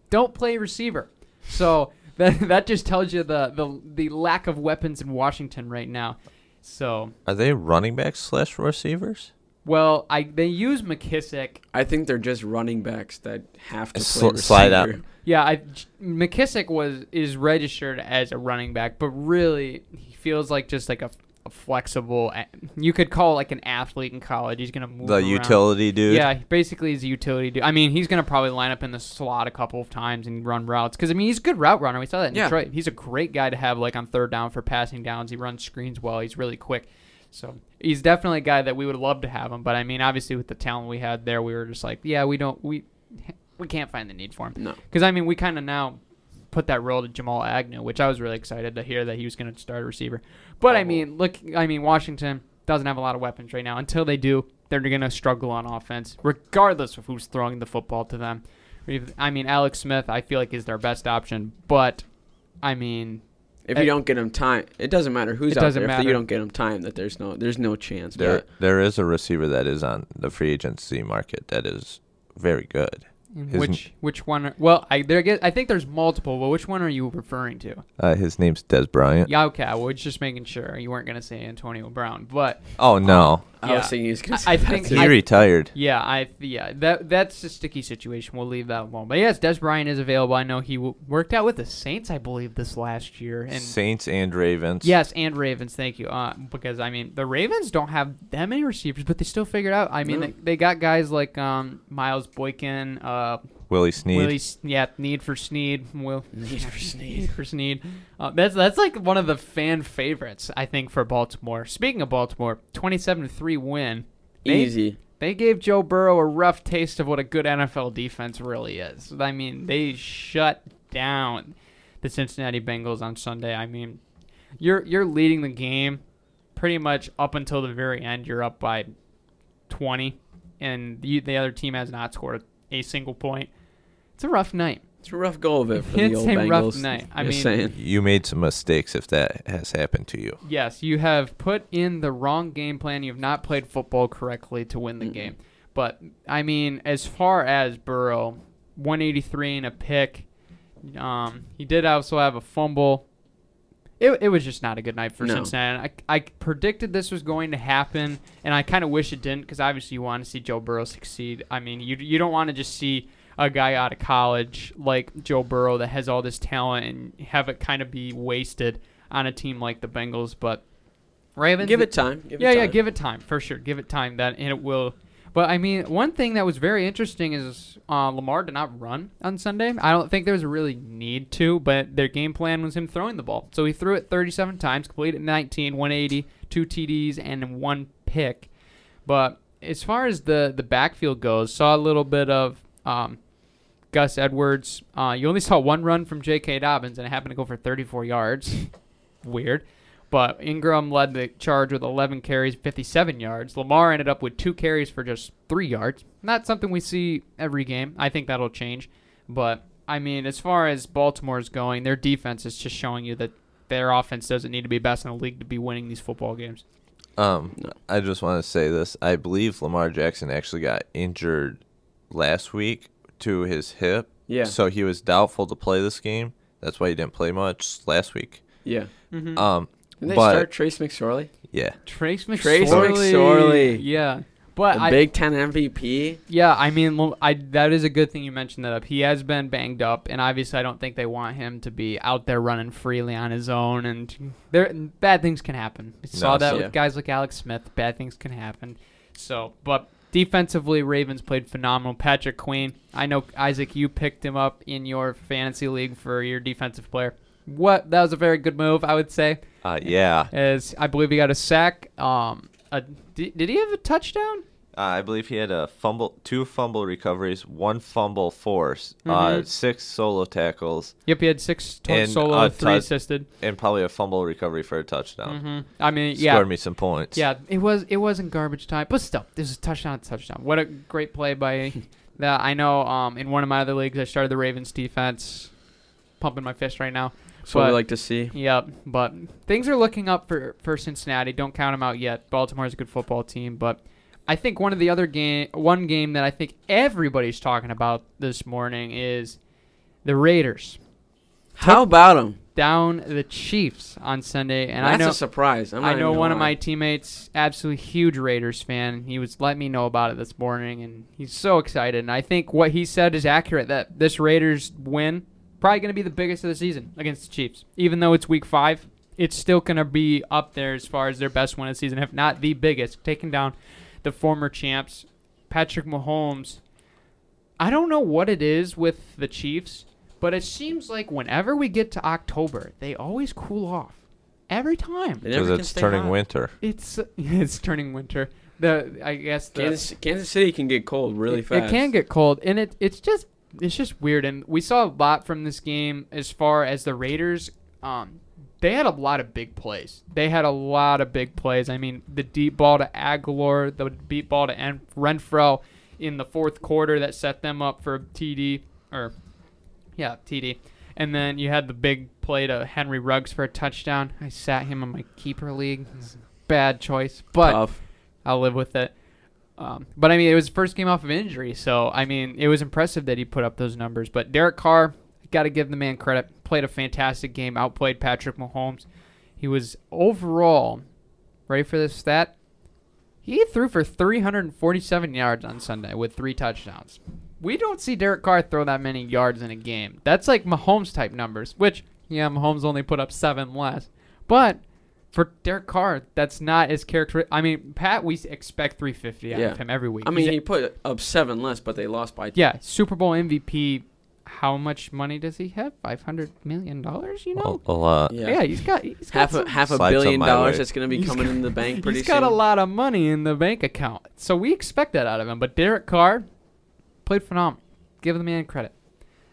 don't play receiver. So that that just tells you the, the the lack of weapons in Washington right now. So Are they running backs slash receivers? Well, I they use McKissic. I think they're just running backs that have to play Sl- receiver. slide out. Yeah, I McKissic was is registered as a running back, but really he feels like just like a, a flexible. You could call like an athlete in college. He's gonna move The around. utility dude. Yeah, basically he's a utility dude. I mean, he's gonna probably line up in the slot a couple of times and run routes because I mean he's a good route runner. We saw that in Yeah. Detroit. He's a great guy to have like on third down for passing downs. He runs screens well. He's really quick. So he's definitely a guy that we would love to have him. But I mean, obviously with the talent we had there, we were just like, yeah, we don't we we can't find the need for him. No. Because I mean, we kind of now put that role to Jamal Agnew, which I was really excited to hear that he was going to start a receiver. But I mean, look, I mean, Washington doesn't have a lot of weapons right now. Until they do, they're going to struggle on offense, regardless of who's throwing the football to them. I mean, Alex Smith, I feel like is their best option, but I mean, If you don't get him time, it doesn't matter who's It out doesn't there. If you don't get him time, that there's no there's no chance. There, But there is a receiver that is on the free agency market that is very good. And His- which which one? Are, well, I there get, I think there's multiple, but which one are you referring to? Uh, his name's Dez Bryant. Yeah, okay. I was just making sure you weren't gonna say Antonio Brown, but Oh no, I Yeah. was thinking he was gonna I- I think too. he I- retired. yeah, I yeah that that's a sticky situation. We'll leave that alone. But yes, Dez Bryant is available. I know he w- worked out with the Saints, I believe, this last year, and Saints and Ravens. Yes, and Ravens. Thank you. Uh, because I mean, the Ravens don't have that many receivers, but they still figured out. I mean, No. they, they got guys like um, Miles Boykin, uh, Willie Snead. Willie, S- yeah, Need for Snead, Will Need for Snead. Need for Snead. Uh, that's that's like one of the fan favorites, I think, for Baltimore. Speaking of Baltimore, twenty-seven three win. They- Easy. They gave Joe Burrow a rough taste of what a good NFL defense really is. I mean, they shut down the Cincinnati Bengals on Sunday. I mean, you're you're leading the game pretty much up until the very end. You're up by 20, and the, the other team has not scored a single point. It's a rough night. It's a rough go of it for the It's old a Bengals. rough night. I Just mean- saying. You made some mistakes if that has happened to you. Yes, you have put in the wrong game plan. You have not played football correctly to win the game. But I mean, as far as Burrow, 183 and a pick. Um, he did also have a fumble. It, it was just not a good night for No. Cincinnati. I, I predicted this was going to happen, and I kind of wish it didn't because obviously you want to see Joe Burrow succeed. I mean, you you don't want to just see a guy out of college like Joe Burrow that has all this talent and have it kind of be wasted on a team like the Bengals. But Ravens, Give it time. Give yeah, it yeah, give it time for sure. Give it time that and it will. But I mean, one thing that was very interesting is uh, Lamar did not run on Sunday. I don't think there was a really need to, but their game plan was him throwing the ball. So he threw it 37 times, completed 19, 180, two TDs, and one pick. But as far as the the backfield goes, saw a little bit of um, Gus Edwards. Uh, you only saw one run from J.K. Dobbins, and it happened to go for 34 yards. Weird. But Ingram led the charge with 11 carries, 57 yards. Lamar ended up with two carries for just three yards. Not something we see every game. I think that'll change. But, I mean, as far as Baltimore's going, their defense is just showing you that their offense doesn't need to be best in the league to be winning these football games. Um, No. I just want to say this. I believe Lamar Jackson actually got injured last week to his hip. Yeah. So he was doubtful to play this game. That's why he didn't play much last week. Yeah. Mm-hmm. Um, Didn't they but start Trace McSorley? yeah, Trace McSorley. Trace McSorley. Yeah. But The I, Big Ten MVP. Yeah, I mean, I that is a good thing you mentioned that up. He has been banged up, and obviously, I don't think they want him to be out there running freely on his own. And there, bad things can happen. We saw No, that so- with guys like Alex Smith. Bad things can happen. So, but defensively, Ravens played phenomenal. Patrick Queen, I know Isaac, you picked him up in your fantasy league for your defensive player. What that was a very good move, I would say. uh, yeah. As I believe he got a sack. Um, a, did, did he have a touchdown? Uh, I believe he had a fumble, two fumble recoveries, one fumble force, uh, Mhm. six solo tackles, Yep, he had six to- And, solo, uh, three tou- assisted. and probably a fumble recovery for a touchdown. hmm I mean, yeah, Scored me some points. yeah. It was it wasn't garbage time, but still, this is a touchdown, touchdown. What a great play by that. I know. Um, in one of my other leagues, I started the Ravens defense. Pumping my fist right now. That's what we like to see. Yep, but things are looking up for for Cincinnati. Don't count them out yet. Baltimore's a good football team, but I think one of the other game, one game that I think everybody's talking about this morning is the Raiders How about them? down the Chiefs on Sunday, and That's I know a surprise. I know one gonna of my teammates, absolutely huge Raiders fan. He was letting me know about it this morning, and he's so excited. And I think what he said is accurate. That this Raiders win probably going to be the biggest of the season against the Chiefs, even though it's Week Five. It's still going to be up there as far as their best win of the season, if not the biggest, taking down the former champs, Patrick Mahomes. I don't know what it is with the Chiefs, but it seems like whenever we get to October, they always cool off. Every time. Because it's turning hot. winter. It's it's turning winter. The I guess the, Kansas, Kansas City can get cold really it, fast. it can get cold, and it it's just it's just weird. And we saw a lot from this game as far as the Raiders. Um, they had a lot of big plays. They had a lot of big plays. I mean, the deep ball to Agholor, the deep ball to En- Renfrow in the fourth quarter that set them up for a TD or yeah TD. And then you had the big play to Henry Ruggs for a touchdown. I sat him in my keeper league. Bad choice, but Tough. I'll live with it. Um, but I mean, it was first game off of injury, so I mean, it was impressive that he put up those numbers. But Derek Carr, got to give the man credit. Played a fantastic game, outplayed Patrick Mahomes. He was overall, ready for this stat? He threw for 347 yards on Sunday with three touchdowns. We don't see Derek Carr throw that many yards in a game. That's like Mahomes type numbers, which, yeah, Mahomes only put up seven less. But for Derek Carr, that's not his character. I mean, Pat, we expect 350 out Yeah. of him every week. I mean, He's a- he put up seven less, but they lost by. yeah, Super Bowl MVP. How much money does he have? 500 million dollars, you know? A, a lot. Yeah. yeah. he's got he's got half a half a billion dollars way. that's going to be He's coming got- in the bank pretty He's soon. got a lot of money in the bank account. So we expect that out of him. But Derek Carr played phenomenal. Give the man credit.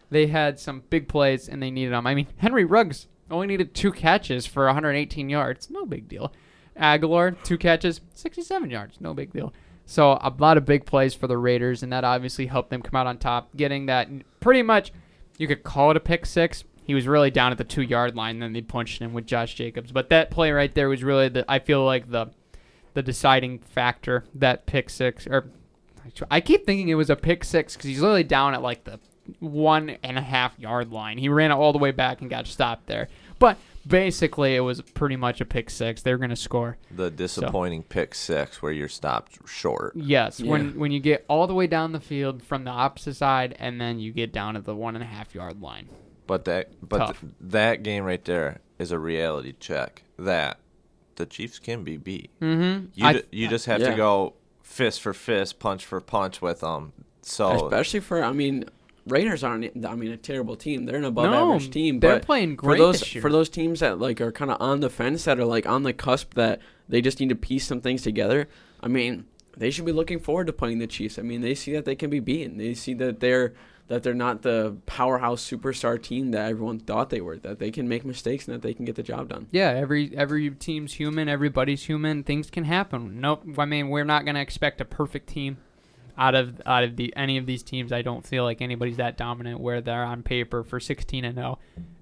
They had some big plays and they needed them. I mean, Henry Ruggs only needed two catches for 118 yards. No big deal. Agholor, two catches, 67 yards. No big deal. So a lot of big plays for the Raiders, and that obviously helped them come out on top, getting that pretty much, you could call it a pick six. He was really down at the two yard line, then they punched him with Josh Jacobs. But that play right there was really the I feel like the the deciding factor. That pick six, or I keep thinking it was a pick six because he's literally down at like the one and a half yard line. He ran it all the way back and got stopped there. But basically, it was pretty much a pick six. They were going to score. The disappointing pick six where you're stopped short. Yes, Yeah. when when you get all the way down the field from the opposite side, and then you get down at the one and a half yard line. But that but th- that game right there is a reality check that the Chiefs can be beat. Mm-hmm. You ju- you just have Yeah. to go fist for fist, punch for punch with them. So Especially for, I mean, Raiders aren't. I mean, a terrible team. They're an above No, average team. they're playing for great those this year. for those teams that like are kind of on the fence, that are like on the cusp, that they just need to piece some things together. I mean, they should be looking forward to playing the Chiefs. I mean, they see that they can be beaten. They see that they're that they're not the powerhouse superstar team that everyone thought they were. That they can make mistakes and that they can get the job done. Yeah, every every team's human. Everybody's human. Things can happen. Nope. I mean, we're not going to expect a perfect team out of out of the any of these teams. I don't feel like anybody's that dominant where they're on paper for 16 and 0.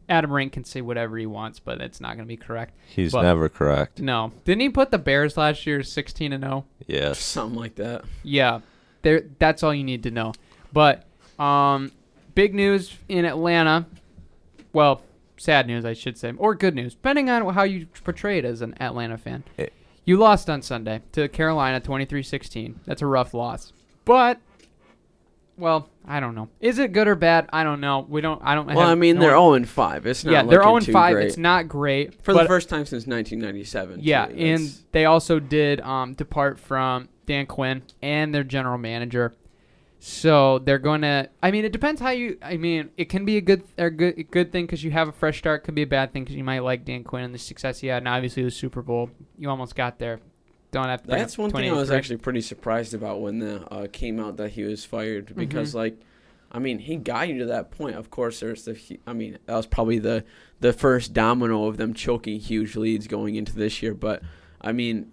Adam Rank can say whatever he wants, but it's not going to be correct. he's but- never correct. No, didn't he put the Bears last year 16 and oh? 0? Yes. Something like that. Yeah, there. That's all you need to know. But um, big news in Atlanta. Well, sad news, I should say, or good news, depending on how you portray it as an Atlanta fan. It- you lost on Sunday to Carolina, 23-16. That's a rough loss, but. Well, I don't know. Is it good or bad? I don't know. We don't. I don't. Well, I mean, no- they're 0 and 5. It's not yeah, they're 0 too 5. great. It's not great for the first time since 1997. yeah, too. and they also did um, depart from Dan Quinn and their general manager. So they're going to. I mean, it depends how you. I mean, it can be a good or good a good thing because you have a fresh start. Could be a bad thing because you might like Dan Quinn and the success he had, and obviously the Super Bowl. You almost got there. Don't have to. That's one thing I was actually pretty surprised about when the uh, came out that he was fired because like, I mean, he got you to that point. Of course, there's the. I mean, that was probably the the first domino of them choking huge leads going into this year. But I mean,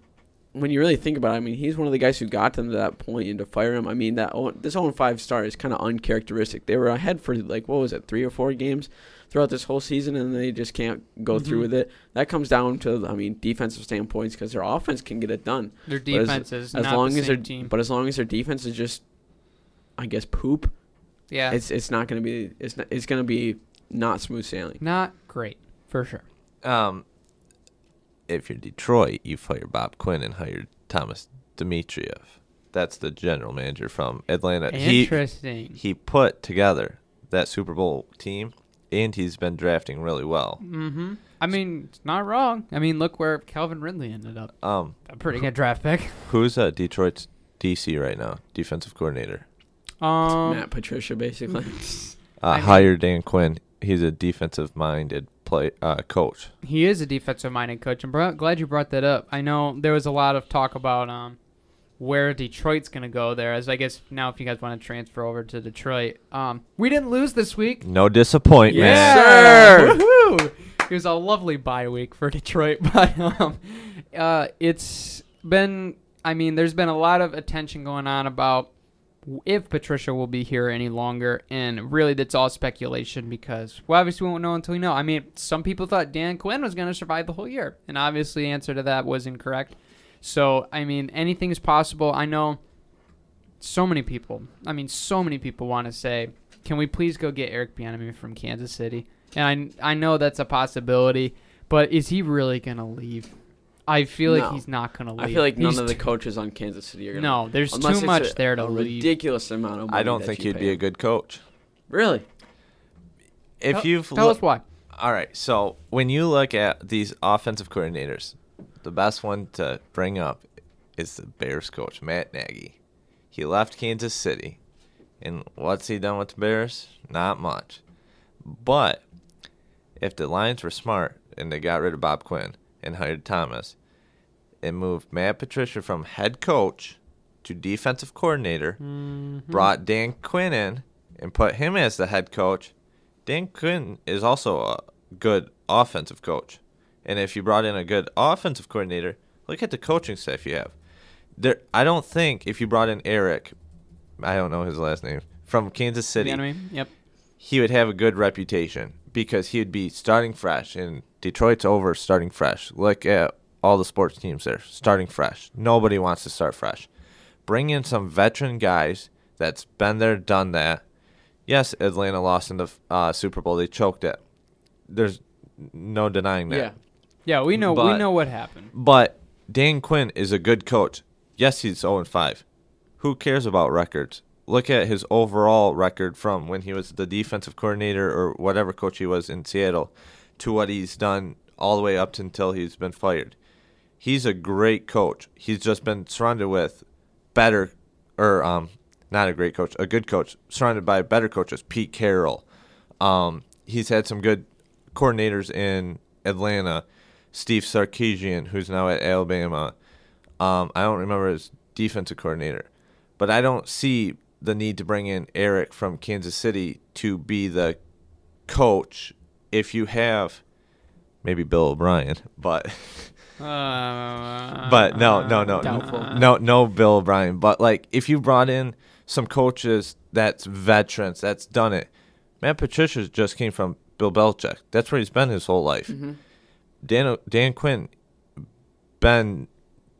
when you really think about it, I mean, he's one of the guys who got them to that point, and to fire him, I mean, that this 0 5 start is kind of uncharacteristic. They were ahead for like what was it, three or four games throughout this whole season, and they just can't go through Mhm. with it. That comes down to, I mean, defensive standpoints because their offense can get it done Their But as- defense is as not long the as same their team. but as long as their defense is just I guess poop, yeah, it's it's not going to be it's not, it's going to be not smooth sailing. not great for sure. Um, if you're Detroit, you fire Bob Quinn and hire Thomas Dimitroff. That's the general manager from Atlanta. He Interesting. he put together that Super Bowl team, and he's been drafting really well. mm-hmm. I mean, it's not wrong. I mean, look where Calvin Ridley ended up. Um, A pretty good draft pick. who's uh, Detroit's DC right now? Defensive coordinator. Um, Matt Patricia basically. Uh, I mean- hire Dan Quinn. He's a defensive-minded play uh, coach. He is a defensive minded coach. I'm br- glad you brought that up. I know there was a lot of talk about um, where Detroit's going to go there. As I guess now, if you guys want to transfer over to Detroit, um, we didn't lose this week. No disappointment. Yes, sir. Woohoo! It was a lovely bye week for Detroit, but um, uh, it's been. I mean, there's been a lot of attention going on about if Patricia will be here any longer, and really that's all speculation because well, obviously we won't know until we know. I mean, some people thought Dan Quinn was going to survive the whole year, and obviously the answer to that was incorrect. So I mean, anything is possible. I know so many people. I mean, so many people want to say, "Can we please go get Eric Bieniemy from Kansas City?" And I I know that's a possibility, but is he really gonna leave? I feel like he's not gonna leave. I feel like none He's of the coaches on Kansas City are gonna. no, there's too much a, there to a leave. ridiculous amount of money. I don't think you he'd pay be a good coach. Really? If Tell- you've tell look- us why. All right. So when you look at these offensive coordinators, the best one to bring up is the Bears coach, Matt Nagy. He left Kansas City. And what's he done with the Bears? Not much. But if the Lions were smart and they got rid of Bob Quinn and hired Thomas and moved Matt Patricia from head coach to defensive coordinator, mm-hmm. brought Dan Quinn in and put him as the head coach, Dan Quinn is also a good offensive coach. And if you brought in a good offensive coordinator, look at the coaching staff you have. There, I don't think if you brought in Eric, I don't know his last name, from Kansas City, Bieniemy? Yep. he would have a good reputation because he would be starting fresh. And Detroit's over starting fresh. Look at all the sports teams there, starting fresh. Nobody wants to start fresh. Bring in some veteran guys that's been there, done that. Yes, Atlanta lost in the uh, Super Bowl. They choked it. There's no denying that. Yeah. Yeah, we know we know what happened. But Dan Quinn is a good coach. Yes, he's 0 5. Who cares about records? Look at his overall record from when he was the defensive coordinator or whatever coach he was in Seattle to what he's done all the way up to until he's been fired. He's a great coach. He's just been surrounded with better, or um, not a great coach, a good coach, surrounded by better coaches. Pete Carroll. Um, he's had some good coordinators in Atlanta. Steve Sarkisian, who's now at Alabama. Um, I don't remember his defensive coordinator, but I don't see the need to bring in Eric from Kansas City to be the coach if you have maybe Bill O'Brien, but Uh, but no, no, no, Doubtful. no, no, Bill O'Brien. But like, if you brought in some coaches that's veterans, that's done it. Matt Patricia just came from Bill Belichick. That's where he's been his whole life. Dan Dan Quinn, been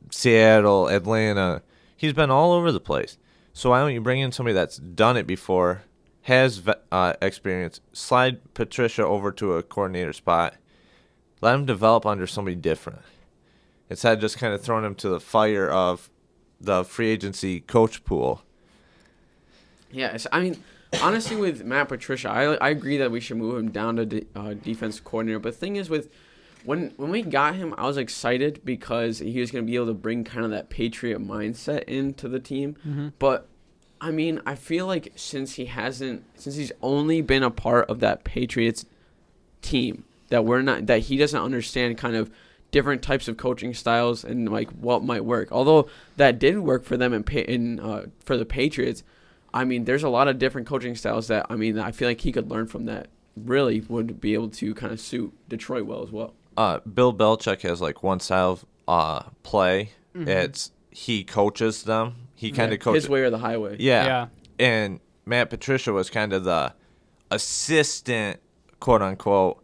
Seattle, Atlanta. He's been all over the place. So why don't you bring in somebody that's done it before, has uh, experience, slide Patricia over to a coordinator spot, let him develop under somebody different instead of just kind of throwing him to the fire of the free agency coach pool. It's, I mean, honestly, with Matt Patricia, I, I agree that we should move him down to de- uh, defense coordinator. But the thing is, with when when we got him, I was excited because he was going to be able to bring kind of that Patriot mindset into the team. But I mean, I feel like since he hasn't, since he's only been a part of that Patriots team, that we're not, that he doesn't understand kind of different types of coaching styles and like what might work. Although that did work for them in, in uh, for the Patriots. I mean, there's a lot of different coaching styles that I mean, I feel like he could learn from that. Really would be able to kind of suit Detroit well as well. Uh, Bill Belichick has like one style of uh, play. It's he coaches them. He kind of coaches. His way or the highway. Yeah. Yeah. And Matt Patricia was kind of the assistant, quote unquote,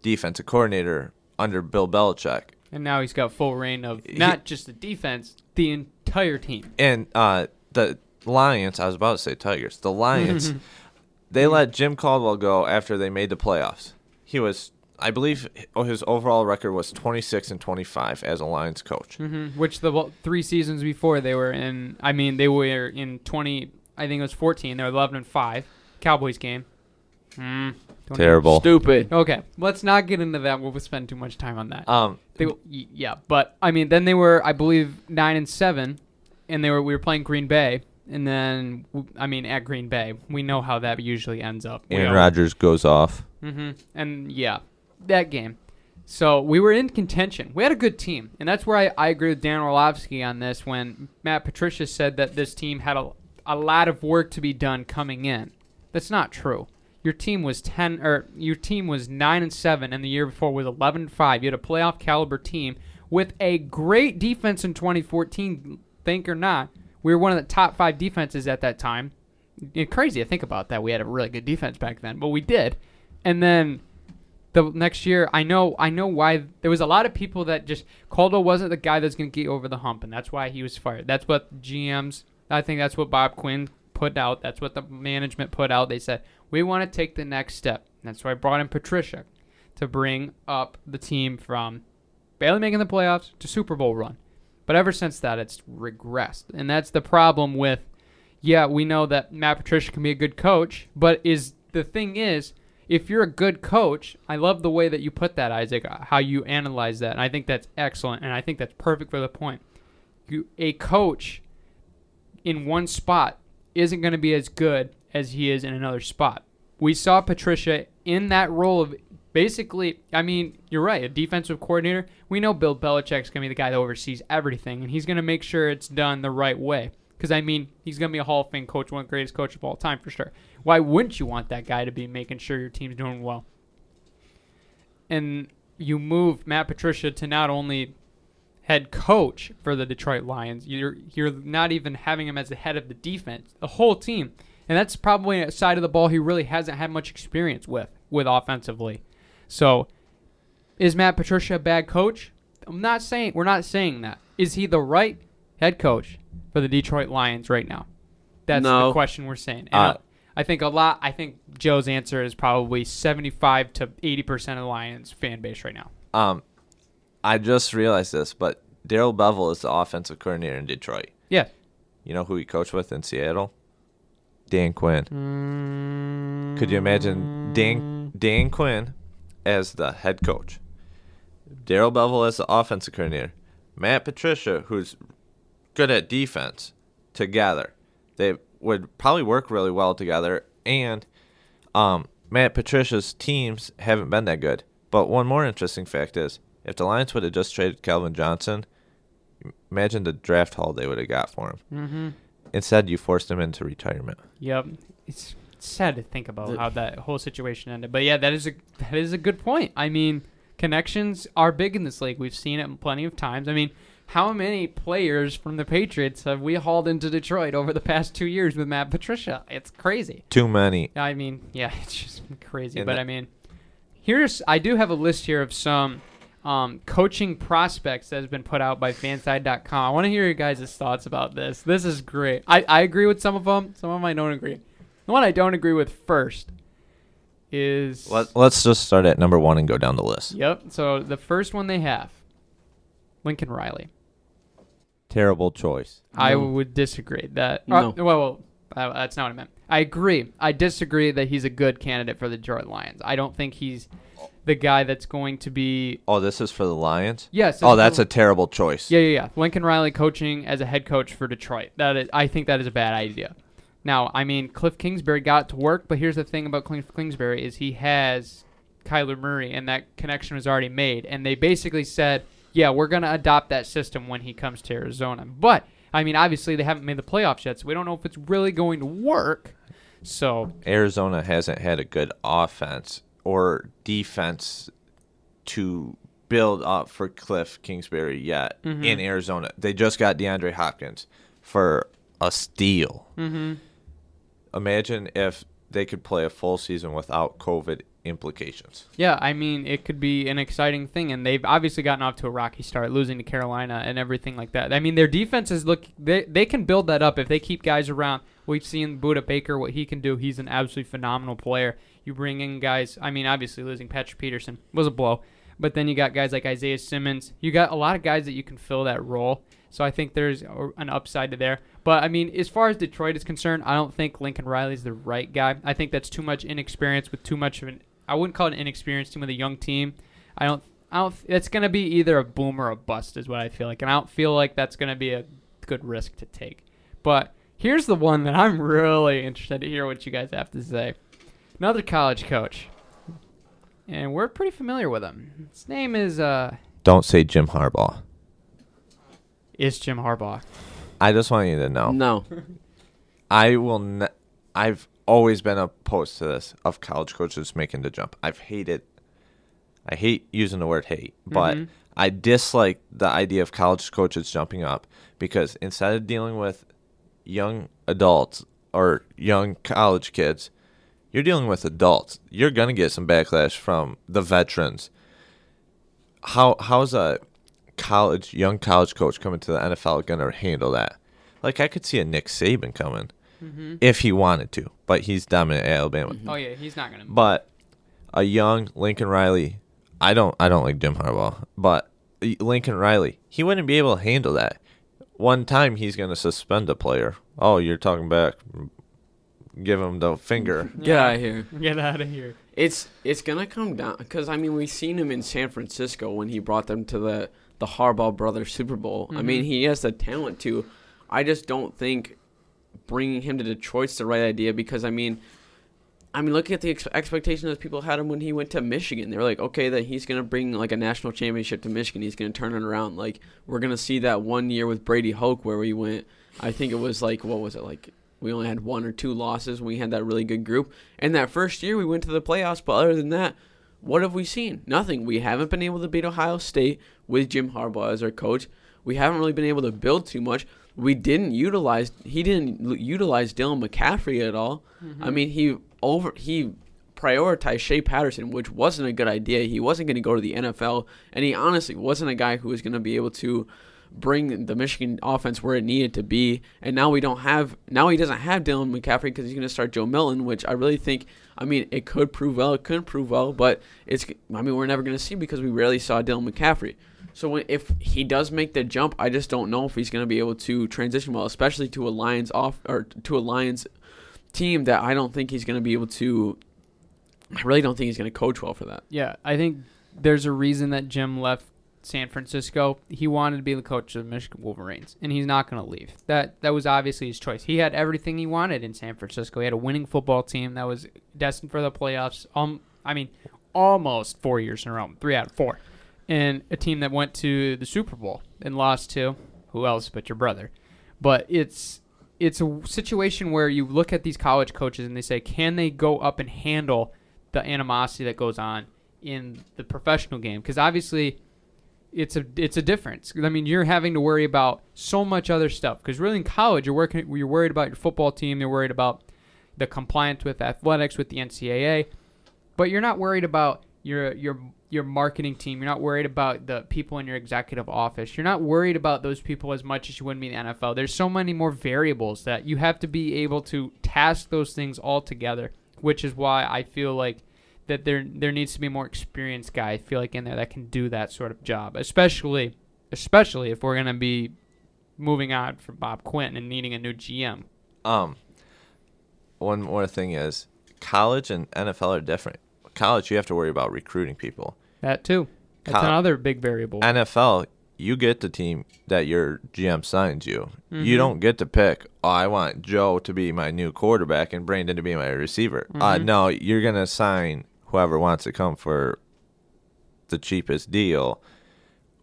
defensive coordinator under Bill Belichick. And now he's got full reign of not just the defense, the entire team. And uh, the Lions, I was about to say Tigers, the Lions, they let Jim Caldwell go after they made the playoffs. He was, I believe, his overall record was 26 and 25 as a Lions coach. hmm Which the well, three seasons before they were in. I mean, they were in twenty. I think it was fourteen. They were eleven and five. Cowboys game. Mm, don't Terrible. Stupid. Okay, let's not get into that. We'll spend too much time on that. Um, They, yeah, but I mean, then they were, I believe, nine and seven, and they were we were playing Green Bay, and then I mean at Green Bay, we know how that usually ends up. We Aaron Rodgers goes off. Mm-hmm. And yeah, that game. So we were in contention. We had a good team, and that's where I, I agree with Dan Orlovsky on this. When Matt Patricia said that this team had a, a lot of work to be done coming in, that's not true. Your team was ten, or your team was nine and seven, and the year before was eleven and five. You had a playoff caliber team with a great defense in 2014. Think or not, we were one of the top five defenses at that time. It's crazy to think about that. We had a really good defense back then, but we did. And then the next year, I know, I know why there was a lot of people that just Caldwell wasn't the guy that's going to get over the hump, and that's why he was fired. That's what GMs I think that's what Bob Quinn put out. That's what the management put out. They said we want to take the next step. That's why I brought in Patricia to bring up the team from barely making the playoffs to Super Bowl run. But ever since that, it's regressed, and that's the problem with. Yeah, we know that Matt Patricia can be a good coach, but is the thing is, if you're a good coach, I love the way that you put that, Isaac, uh, how you analyze that, and I think that's excellent, and I think that's perfect for the point. You, a coach in one spot isn't going to be as good as he is in another spot. We saw Patricia in that role of basically, I mean, you're right, a defensive coordinator. We know Bill Belichick's going to be the guy that oversees everything, and he's going to make sure it's done the right way. Because, I mean, he's going to be a Hall of Fame coach, one of the greatest coaches of all time for sure. Why wouldn't you want that guy to be making sure your team's doing well? And you move Matt Patricia to not only head coach for the Detroit Lions, you're you're not even having him as the head of the defense, the whole team. And that's probably a side of the ball he really hasn't had much experience with, with offensively. So, is Matt Patricia a bad coach? I'm not saying we're not saying that. Is he the right head coach for the Detroit Lions right now? That's No. the question we're saying. And Uh, I think a lot. I think Joe's answer is probably 75 to 80 percent of the Lions fan base right now. Um, I just realized this, but Darrell Bevell is the offensive coordinator in Detroit. Yeah. You know who he coached with in Seattle? Dan Quinn. Could you imagine Dan Dan Quinn as the head coach? Darrell Bevell as the offensive coordinator. Matt Patricia, who's good at defense, together. They would probably work really well together. And um, Matt Patricia's teams haven't been that good. But one more interesting fact is if the Lions would have just traded Calvin Johnson, imagine the draft haul they would have got for him. Mm-hmm. Instead, you forced him into retirement. Yep. It's sad to think about The- how that whole situation ended. But yeah, that is a that is a good point. I mean, connections are big in this league. We've seen it plenty of times. I mean, how many players from the Patriots have we hauled into Detroit over the past two years with Matt Patricia? It's crazy. Too many. I mean, yeah, it's just crazy. And but that- I mean, here's I do have a list here of some um, coaching prospects that has been put out by Fanside.com. I want to hear your guys' thoughts about this. This is great. I, I agree with some of them. Some of them I don't agree. The one I don't agree with first is Let, let's just start at number one and go down the list. Yep. So the first one they have, Lincoln Riley. Terrible choice. I No. would disagree that. No. uh, well, well uh, that's not what I meant. I agree. I disagree that he's a good candidate for the Detroit Lions. I don't think he's the guy that's going to be. Oh, this is for the Lions? Yes. Oh, that's for- a terrible choice. Yeah, yeah, yeah. Lincoln Riley coaching as a head coach for Detroit. That is, I think that is a bad idea. Now, I mean, Cliff Kingsbury got to work, but here's the thing about Cliff Kingsbury is he has Kyler Murray, and that connection was already made. And they basically said, yeah, we're going to adopt that system when he comes to Arizona. But, I mean, obviously they haven't made the playoffs yet, so we don't know if it's really going to work. So, Arizona hasn't had a good offense or defense to build up for Cliff Kingsbury yet in Arizona. They just got DeAndre Hopkins for a steal. mm-hmm. Imagine if they could play a full season without COVID implications. Yeah, I mean, it could be an exciting thing, and they've obviously gotten off to a rocky start, losing to Carolina and everything like that. I mean, their defenses look they they can build that up if they keep guys around. We've seen Budda Baker what he can do. He's an absolutely phenomenal player. You bring in guys. I mean, obviously losing Patrick Peterson was a blow, but then you got guys like Isaiah Simmons. You got a lot of guys that you can fill that role. So I think there's an upside to there. But I mean, as far as Detroit is concerned, I don't think Lincoln Riley's the right guy. I think that's too much inexperience with too much of an. I wouldn't call it an inexperienced team with a young team. I don't. I don't. It's gonna be either a boom or a bust, is what I feel like, and I don't feel like that's gonna be a good risk to take. But here's the one that I'm really interested to hear what you guys have to say. Another college coach, and we're pretty familiar with him. His name is uh Don't say Jim Harbaugh. is Jim Harbaugh. I just want you to know. No. I will. Ne- I've always been opposed to this of college coaches making the jump. I've hated. I hate using the word hate, but Mhm. I dislike the idea of college coaches jumping up because instead of dealing with young adults or young college kids, you're dealing with adults. You're gonna get some backlash from the veterans. How how's a college young college coach coming to the NFL gonna handle that? Like I could see a Nick Saban coming Mm-hmm. if he wanted to, but he's dominant at Alabama. Oh yeah, he's not gonna. But a young Lincoln Riley, I don't I don't like Jim Harbaugh, but Lincoln Riley, he wouldn't be able to handle that. One time he's going to suspend a player. Oh, you're talking back. Give him the finger. Get out of here. Get out of here. It's it's gonna come down because I mean we've seen him in San Francisco when he brought them to the the Harbaugh brothers Super Bowl. I mean Mhm. he has the talent to. I just don't think bringing him to Detroit's the right idea because I mean, I mean look at the ex- expectations that people had him when he went to Michigan. They were like, okay, that he's gonna bring like a national championship to Michigan. He's gonna turn it around. Like we're gonna see that one year with Brady Hoke where we went. I think it was like what was it like we only had one or two losses. We had that really good group. And that first year, we went to the playoffs. But other than that, what have we seen? Nothing. We haven't been able to beat Ohio State with Jim Harbaugh as our coach. We haven't really been able to build too much. We didn't utilize. He didn't utilize Dylan McCaffrey at all. I mm-hmm. mean, he over he prioritized Shea Patterson, which wasn't a good idea. He wasn't going to go to the NFL, and he honestly wasn't a guy who was going to be able to bring the Michigan offense where it needed to be. And now we don't have now he doesn't have Dylan McCaffrey because he's going to start Joe Milton, which I really think. I mean, it could prove well, it couldn't prove well, but it's. I mean, we're never going to see because we rarely saw Dylan McCaffrey. So if he does make the jump, I just don't know if he's going to be able to transition well, especially to a Lions off or to a Lions team that I don't think he's going to be able to. I really don't think he's going to coach well for that. Yeah, I think there's a reason that Jim left San Francisco. He wanted to be the coach of the Michigan Wolverines, and he's not going to leave. That that was obviously his choice. He had everything he wanted in San Francisco. He had a winning football team that was destined for the playoffs. Um, I mean, almost four years in a row, three out of four, and a team that went to the Super Bowl and lost to who else but your brother. But it's it's a situation where you look at these college coaches and they say, can they go up and handle the animosity that goes on in the professional game? Because obviously, it's a it's a difference. I mean, you're having to worry about so much other stuff. Because really, in college, you're working, you're worried about your football team, you're worried about the compliance with athletics with the NCAA, but you're not worried about your your your marketing team. You're not worried about the people in your executive office. You're not worried about those people as much as you would be in the NFL. There's so many more variables that you have to be able to task those things all together, which is why I feel like that there there needs to be more experienced guy. I feel like in there that can do that sort of job, especially especially if we're gonna be moving on from Bob Quinn and needing a new GM. Um, one more thing is college and NFL are different. College, you have to worry about recruiting people. That too. That's Col- another big variable. NFL, you get the team that your GM signs you. Mhm. You don't get to pick. Oh, I want Joe to be my new quarterback and Brandon to be my receiver. Uh, Mhm. no, you're gonna sign whoever wants to come for the cheapest deal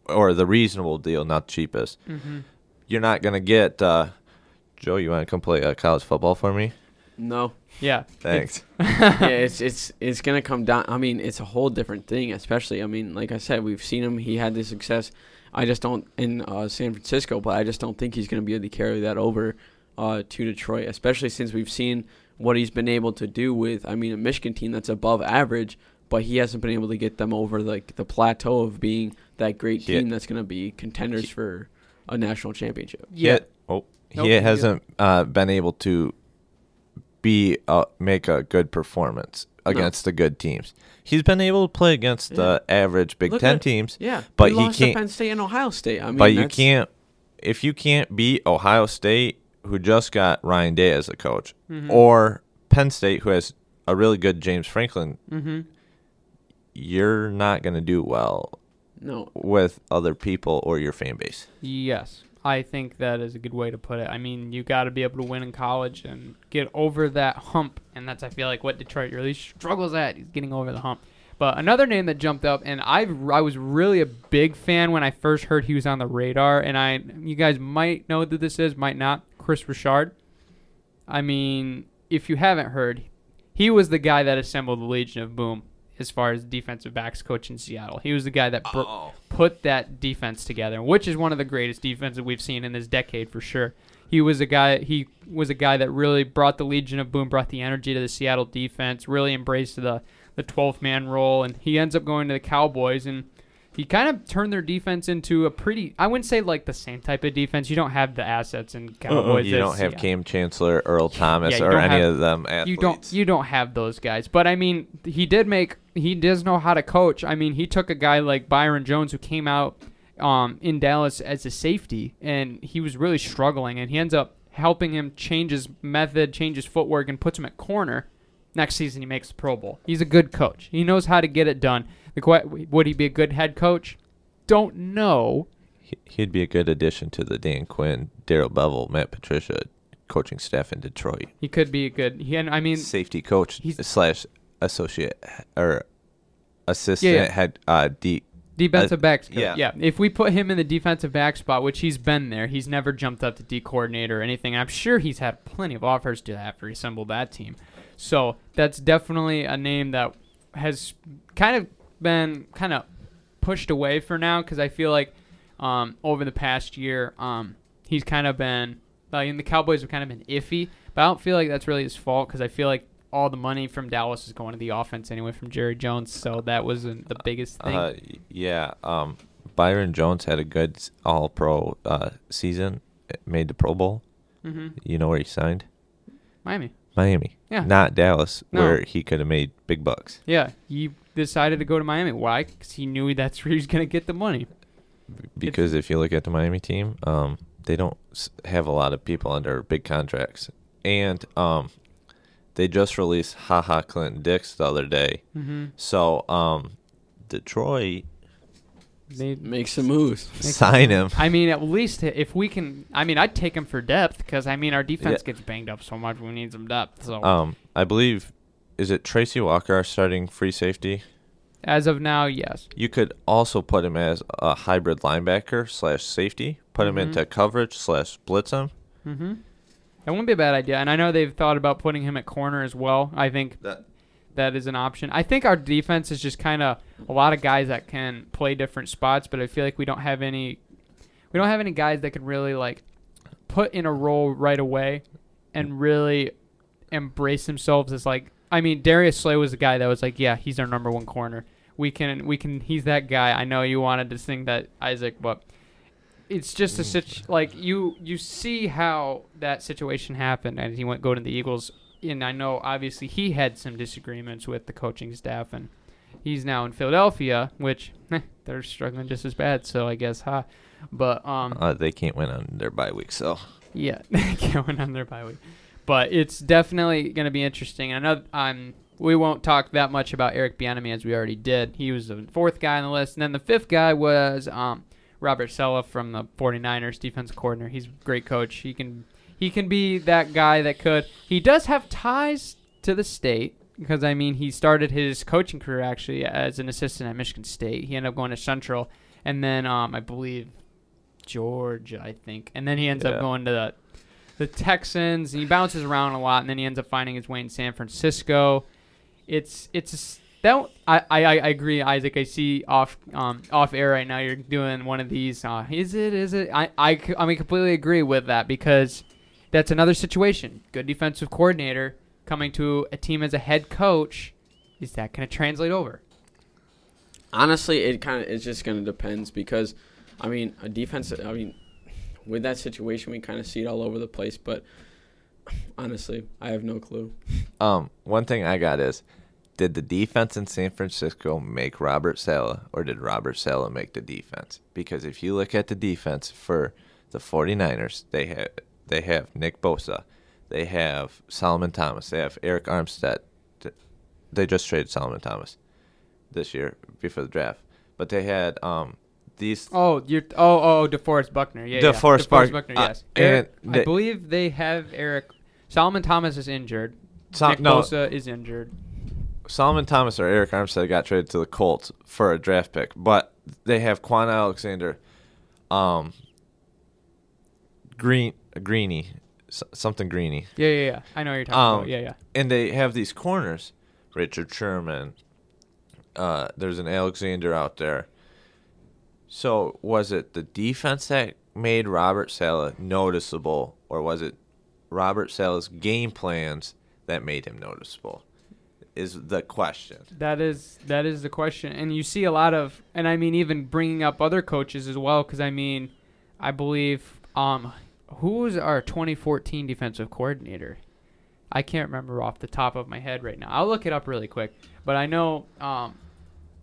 or the reasonable deal, not the cheapest. hmm You're not gonna get uh, Joe. You want to come play uh, college football for me? No, Yeah. Thanks. yeah, it's it's it's gonna come down. I mean, it's a whole different thing. Especially, I mean, like I said, we've seen him. He had the success. I just don't in uh, San Francisco, but I just don't think he's gonna be able to carry that over uh, to Detroit. Especially since we've seen what he's been able to do with. I mean, a Michigan team that's above average, but he hasn't been able to get them over like the plateau of being that great Yeah. team that's gonna be contenders He- for a national championship. Yeah. He, oh, Nope, he hasn't uh, been able to be uh, make a good performance against the good teams. He's been able to play against the average Big Look Ten at- teams, Yeah, But he, can't- Penn State and Ohio State. I mean, but you can't if you can't beat Ohio State, who just got Ryan Day as a coach, Mhm. or Penn State, who has a really good James Franklin, hmm you're not going to do well No, with other people or your fan base. Yes, I think that is a good way to put it. I mean, you got to be able to win in college and get over that hump, and that's I feel like what Detroit really struggles at. He's getting over the hump. But another name that jumped up, and I I was really a big fan when I first heard he was on the radar, and I you guys might know who this is, might not. Kris Richard. I mean, if you haven't heard, he was the guy that assembled the Legion of Boom as far as defensive backs coach in Seattle. He was the guy that bro- oh. put that defense together, which is one of the greatest defenses we've seen in this decade for sure. He was a guy. He was a guy that really brought the Legion of Boom, brought the energy to the Seattle defense, really embraced the the 12th man role, and he ends up going to the Cowboys and he kind of turned their defense into a pretty. I wouldn't say like the same type of defense. You don't have the assets and uh-uh, Cowboys. You don't have yeah. Kam Chancellor, Earl Thomas, Yeah, or any have- of them athletes. you don't you don't have those guys but i mean he did make he does know how to coach. I mean he took a guy like byron jones who came out um, in dallas as a safety and he was really struggling and he ends up helping him change his method change his footwork and puts him at corner. Next season he makes the pro bowl. He's a good coach. He knows how to get it done. The would he be a good head coach? Don't know. He- He'd be a good addition to the Dan Quinn, Darrell Bevell, Matt Patricia coaching staff in Detroit. he could be a good he i mean Safety coach he's- slash associate or assistant Yeah, yeah. head uh, D. Defensive Uh, backs, yeah. yeah. If we put him in the defensive back spot, which he's been there, he's never jumped up to D coordinator or anything. I'm sure he's had plenty of offers to after he assembled that team. So that's definitely a name that has kind of been kind of pushed away for now because I feel like um, over the past year um, he's kind of been like, and the Cowboys have kind of been iffy, but I don't feel like that's really his fault because I feel like all the money from Dallas is going to the offense anyway from Jerry Jones, so that wasn't the biggest thing. Uh, yeah. Um, Byron Jones had a good All Pro uh, season. It Made the Pro Bowl. hmm You know where he signed? Miami. Miami. Yeah. Not Dallas, No. where he could have made big bucks. Yeah, he decided to go to Miami. Why? Because he knew that's where he's going to get the money. Because if you look at the Miami team, um, they don't have a lot of people under big contracts, and um, they just released Ha Ha Clinton Dix the other day. Mm-hmm. So um, Detroit They, Make some moves. sign him. I mean, at least if we can. I mean, I'd take him for depth because I mean, our defense Yeah. gets banged up so much. We need some depth. So Um, I believe is it Tracy Walker our starting free safety. as of now, yes. You could also put him as a hybrid linebacker slash safety. Put him Mhm. into coverage slash blitz him. Mm-hmm. That wouldn't be a bad idea. And I know they've thought about putting him at corner as well. I think That that is an option. I think our defense is just kind of a lot of guys that can play different spots, but I feel like we don't have any we don't have any guys that can really like put in a role right away and mm. really embrace themselves as like I mean Darius Slay was the guy that was like, yeah, he's our number one corner. We can we can he's that guy. I know you wanted to sing that Isaac, but it's just a situ- like you you see how that situation happened and he went go to the Eagles and I know obviously he had some disagreements with the coaching staff and he's now in Philadelphia, which eh, they're struggling just as bad, so I guess huh. But um uh, they can't win on their bye week, so yeah, they can't win on their bye week. But it's definitely going to be interesting. I know um, we won't talk that much about Eric Bieniemy as we already did. He was the fourth guy on the list. And then the fifth guy was um, Robert Saleh from the 49ers, defense coordinator. He's a great coach. He can he can be that guy that could. He does have ties to the state because, I mean, he started his coaching career actually as an assistant at Michigan State. He ended up going to Central. And then um, I believe Georgia, I think. And then he ends up going to the the Texans. He bounces around a lot, and then he ends up finding his way in San Francisco. It's it's that I, I I agree, Isaac. I see off um off air right now. You're doing one of these. Uh, is it? Is it? I I I mean completely agree with that because that's another situation. Good defensive coordinator coming to a team as a head coach. Is that going to translate over? Honestly, it kind of it's just gonna depends because, I mean, a defense. I mean, with that situation, we kind of see it all over the place. But honestly, I have no clue. Um, one thing I got is, did the defense in San Francisco make Robert Saleh, or did Robert Saleh make the defense? Because if you look at the defense for the 49ers, they have they have Nick Bosa, they have Solomon Thomas, they have Arik Armstead. They just traded Solomon Thomas this year before the draft, but they had um these Oh, you're oh oh DeForest Buckner. Yeah, yeah. DeForest Buck- Buckner. uh, Yes. and Eric, I believe they have Eric. Solomon Thomas is injured. Sol- Nick no, Bosa is injured. Solomon Thomas or Arik Armstead got traded to the Colts for a draft pick, but they have Kwon Alexander, um, Green Greeny, something Greeny, Yeah, yeah, yeah. I know what you're talking Um, about. Yeah, yeah. and they have these corners, Richard Sherman. Uh, there's an Alexander out there. So was it the defense that made Robert Saleh noticeable, or was it Robert Saleh's game plans that made him noticeable? Is the question. That is that is the question, and you see a lot of, and I mean even bringing up other coaches as well, because I mean, I believe um, who was our 2014 defensive coordinator? I can't remember off the top of my head right now. I'll look it up really quick, but I know um,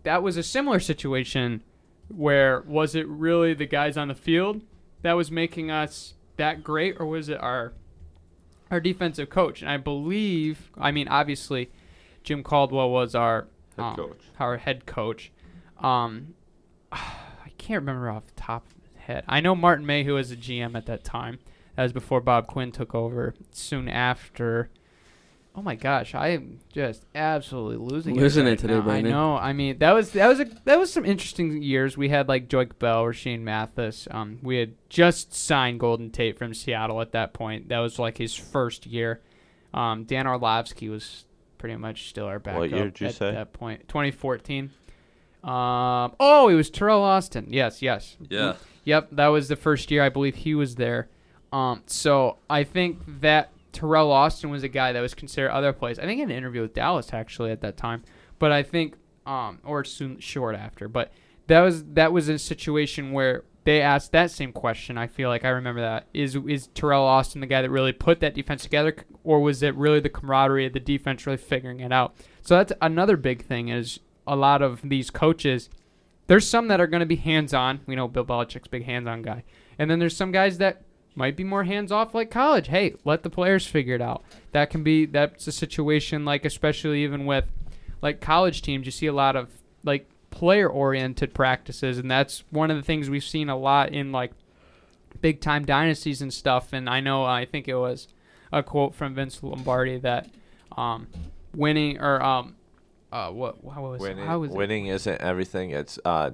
that was a similar situation where was it really the guys on the field that was making us that great, or was it our our defensive coach? And I believe, I mean, obviously, Jim Caldwell was our Head um, coach. our head coach. Um, I can't remember off the top of my head. I know Martin May, who was a GM at that time. That was before Bob Quinn took over. Soon after. Oh my gosh, I am just absolutely losing Losing it, it today, now. I know. I mean, that was that was a that was some interesting years. We had like Joique Bell, Rashean Mathis. Um, we had just signed Golden Tate from Seattle at that point. That was like his first year. Um, Dan Orlovsky was pretty much still our backup year did you at say? that point. 2014. Um, oh, it was Teryl Austin. Yes, yes. Yeah. Yep, that was the first year I believe he was there. Um, so I think that Teryl Austin was a guy that was considered other plays. I think in an interview with Dallas actually at that time, but I think um, or soon short after. But that was that was a situation where they asked that same question. I feel like I remember that is is Teryl Austin the guy that really put that defense together, or was it really the camaraderie of the defense really figuring it out? So that's another big thing is a lot of these coaches there's some that are going to be hands on. We know Bill Belichick's big hands on guy. And then there's some guys that might be more hands off like college. Hey, let the players figure it out. That can be that's a situation like especially even with like college teams, you see a lot of like player oriented practices and that's one of the things we've seen a lot in like big time dynasties and stuff and I know I think it was a quote from Vince Lombardi that um winning or um uh what how was Winning, how was it? winning isn't everything. It's uh,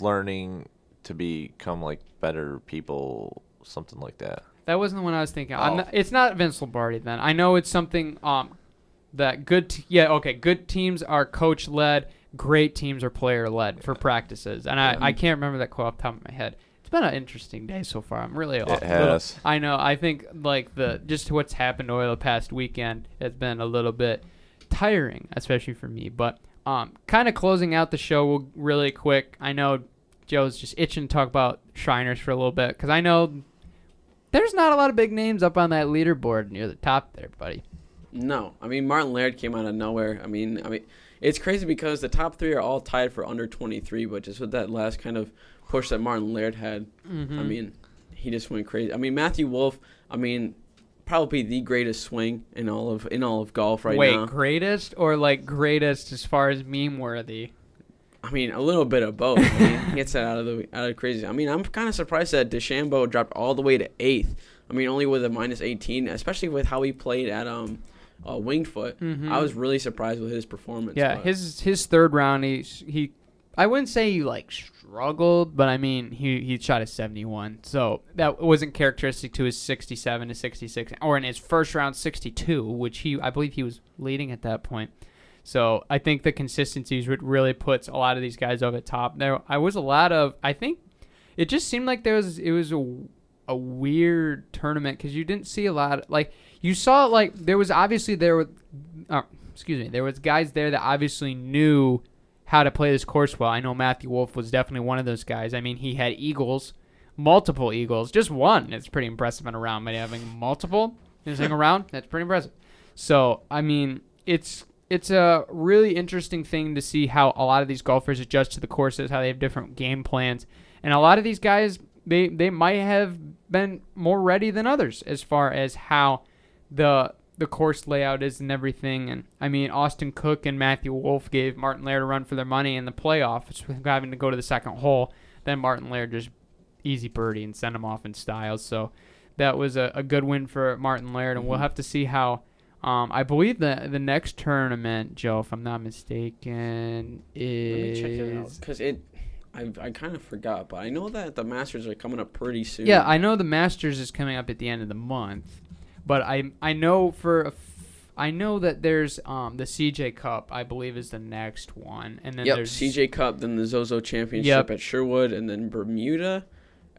learning to become like better people, something like that. That wasn't the one I was thinking. I'm Oh. not, it's not Vince Lombardi then. I know it's something um that good. T- yeah, okay. Good teams are coach led. Great teams are player led for practices. And I, I can't remember that quote off the top of my head. It's been an interesting day so far. I'm really. off- little- has. I know. I think like the just what's happened over the past weekend has been a little bit tiring, especially for me. But um, kind of closing out the show really quick. I know Joe's just itching to talk about Shriners for a little bit because I know there's not a lot of big names up on that leaderboard near the top there, buddy. No, I mean Martin Laird came out of nowhere. I mean, I mean, it's crazy because the top three are all tied for under 23, but just with that last kind of push that Martin Laird had, Mm-hmm. I mean, he just went crazy. I mean, Matthew Wolff, I mean, probably the greatest swing in all of in all of golf right Wait, now. Wait, greatest or like greatest as far as meme worthy? I mean, a little bit of both. I mean, he gets that out of the out of crazy. I mean, I'm kind of surprised that DeChambeau dropped all the way to eighth. I mean, only with a minus 18, especially with how he played at um, uh, Winged Foot. Mhm. I was really surprised with his performance. Yeah, but- his his third round, he he, I wouldn't say he like struggled, but I mean he he shot a seventy one, so that wasn't characteristic to his sixty seven to sixty six, or in his first round sixty two, which he I believe he was leading at that point. So I think the consistency is what really puts a lot of these guys over the top. There, I was a lot of I think it just seemed like there was it was a a weird tournament because you didn't see a lot like you saw like there was obviously there were uh, excuse me there was guys there that obviously knew how to play this course well. I know matthew wolff was definitely one of those guys. I mean he had eagles multiple eagles just one. It's pretty impressive in a round but having multiple in a single round that's pretty impressive. So i mean it's it's a really interesting thing to see how a lot of these golfers adjust to the courses how they have different game plans. And a lot of these guys they they might have been more ready than others as far as how the the course layout is and everything. And I mean, Austin Cook and Matthew Wolff gave Martin Laird a run for their money in the playoffs, with having to go to the second hole. Then Martin Laird just easy birdie and sent him off in style. So that was a, a good win for Martin Laird, and we'll have to see how. Um, I believe the the next tournament, Joe, if I'm not mistaken, Let me check it out is because it. I, I kind of forgot, but I know that the Masters are coming up pretty soon. Yeah, I know the Masters is coming up at the end of the month, but I I know for a f- I know that there's um the CJ Cup I believe is the next one, and then Yep, there's CJ Cup, then the Zozo Championship Yep. at Sherwood, and then Bermuda,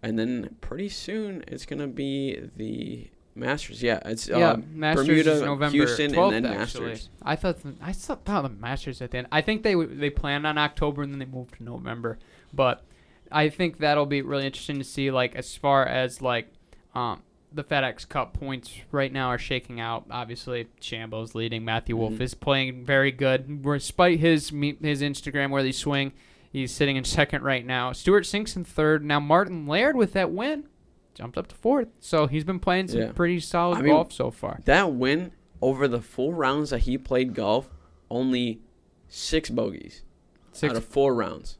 and then pretty soon it's gonna be the Masters, yeah, it's Yeah, uh, Masters Bermuda, is November Houston, 12th, and then actually. Masters. I thought the, I thought thought the Masters at the end. I think they they planned on October and then they moved to November. But I think that'll be really interesting to see. Like as far as like um, the FedEx Cup points right now are shaking out. Obviously, Shambo's leading. Matthew Wolff Mhm. is playing very good, despite his his Instagram where they swing. He's sitting in second right now. Stewart Cink's in third. Now Martin Laird with that win jumped up to fourth. So he's been playing some Yeah. pretty solid I mean, golf so far. That win over the full rounds that he played golf, only six bogeys Six out of four rounds.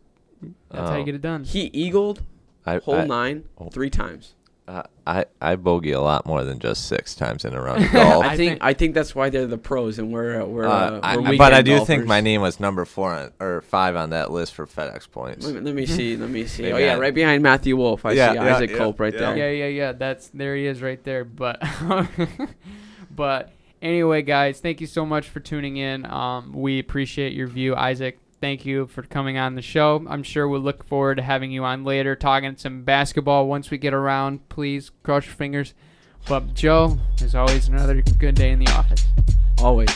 That's how you Oh. get it done. He eagled I, hole I, nine oh. three times. Uh, I I bogey a lot more than just six times in a round of golf. I I think think- I think that's why they're the pros and we're uh, we're, Uh, uh, I- we're but I do think my name was number four on, or five on that list for FedEx points. Let me, let me see. Let me see. Maybe oh yeah, I- right behind Matthew Wolff. I Yeah, see yeah, Isaac yeah, Cope right yeah. there. Yeah, yeah, yeah. That's there he is right there. But but anyway, guys, thank you so much for tuning in. Um, we appreciate your view, Isaac. Thank you for coming on the show. I'm sure we'll look forward to having you on later, talking some basketball once we get around. Please cross your fingers. But Joe, as always, another good day in the office. Always.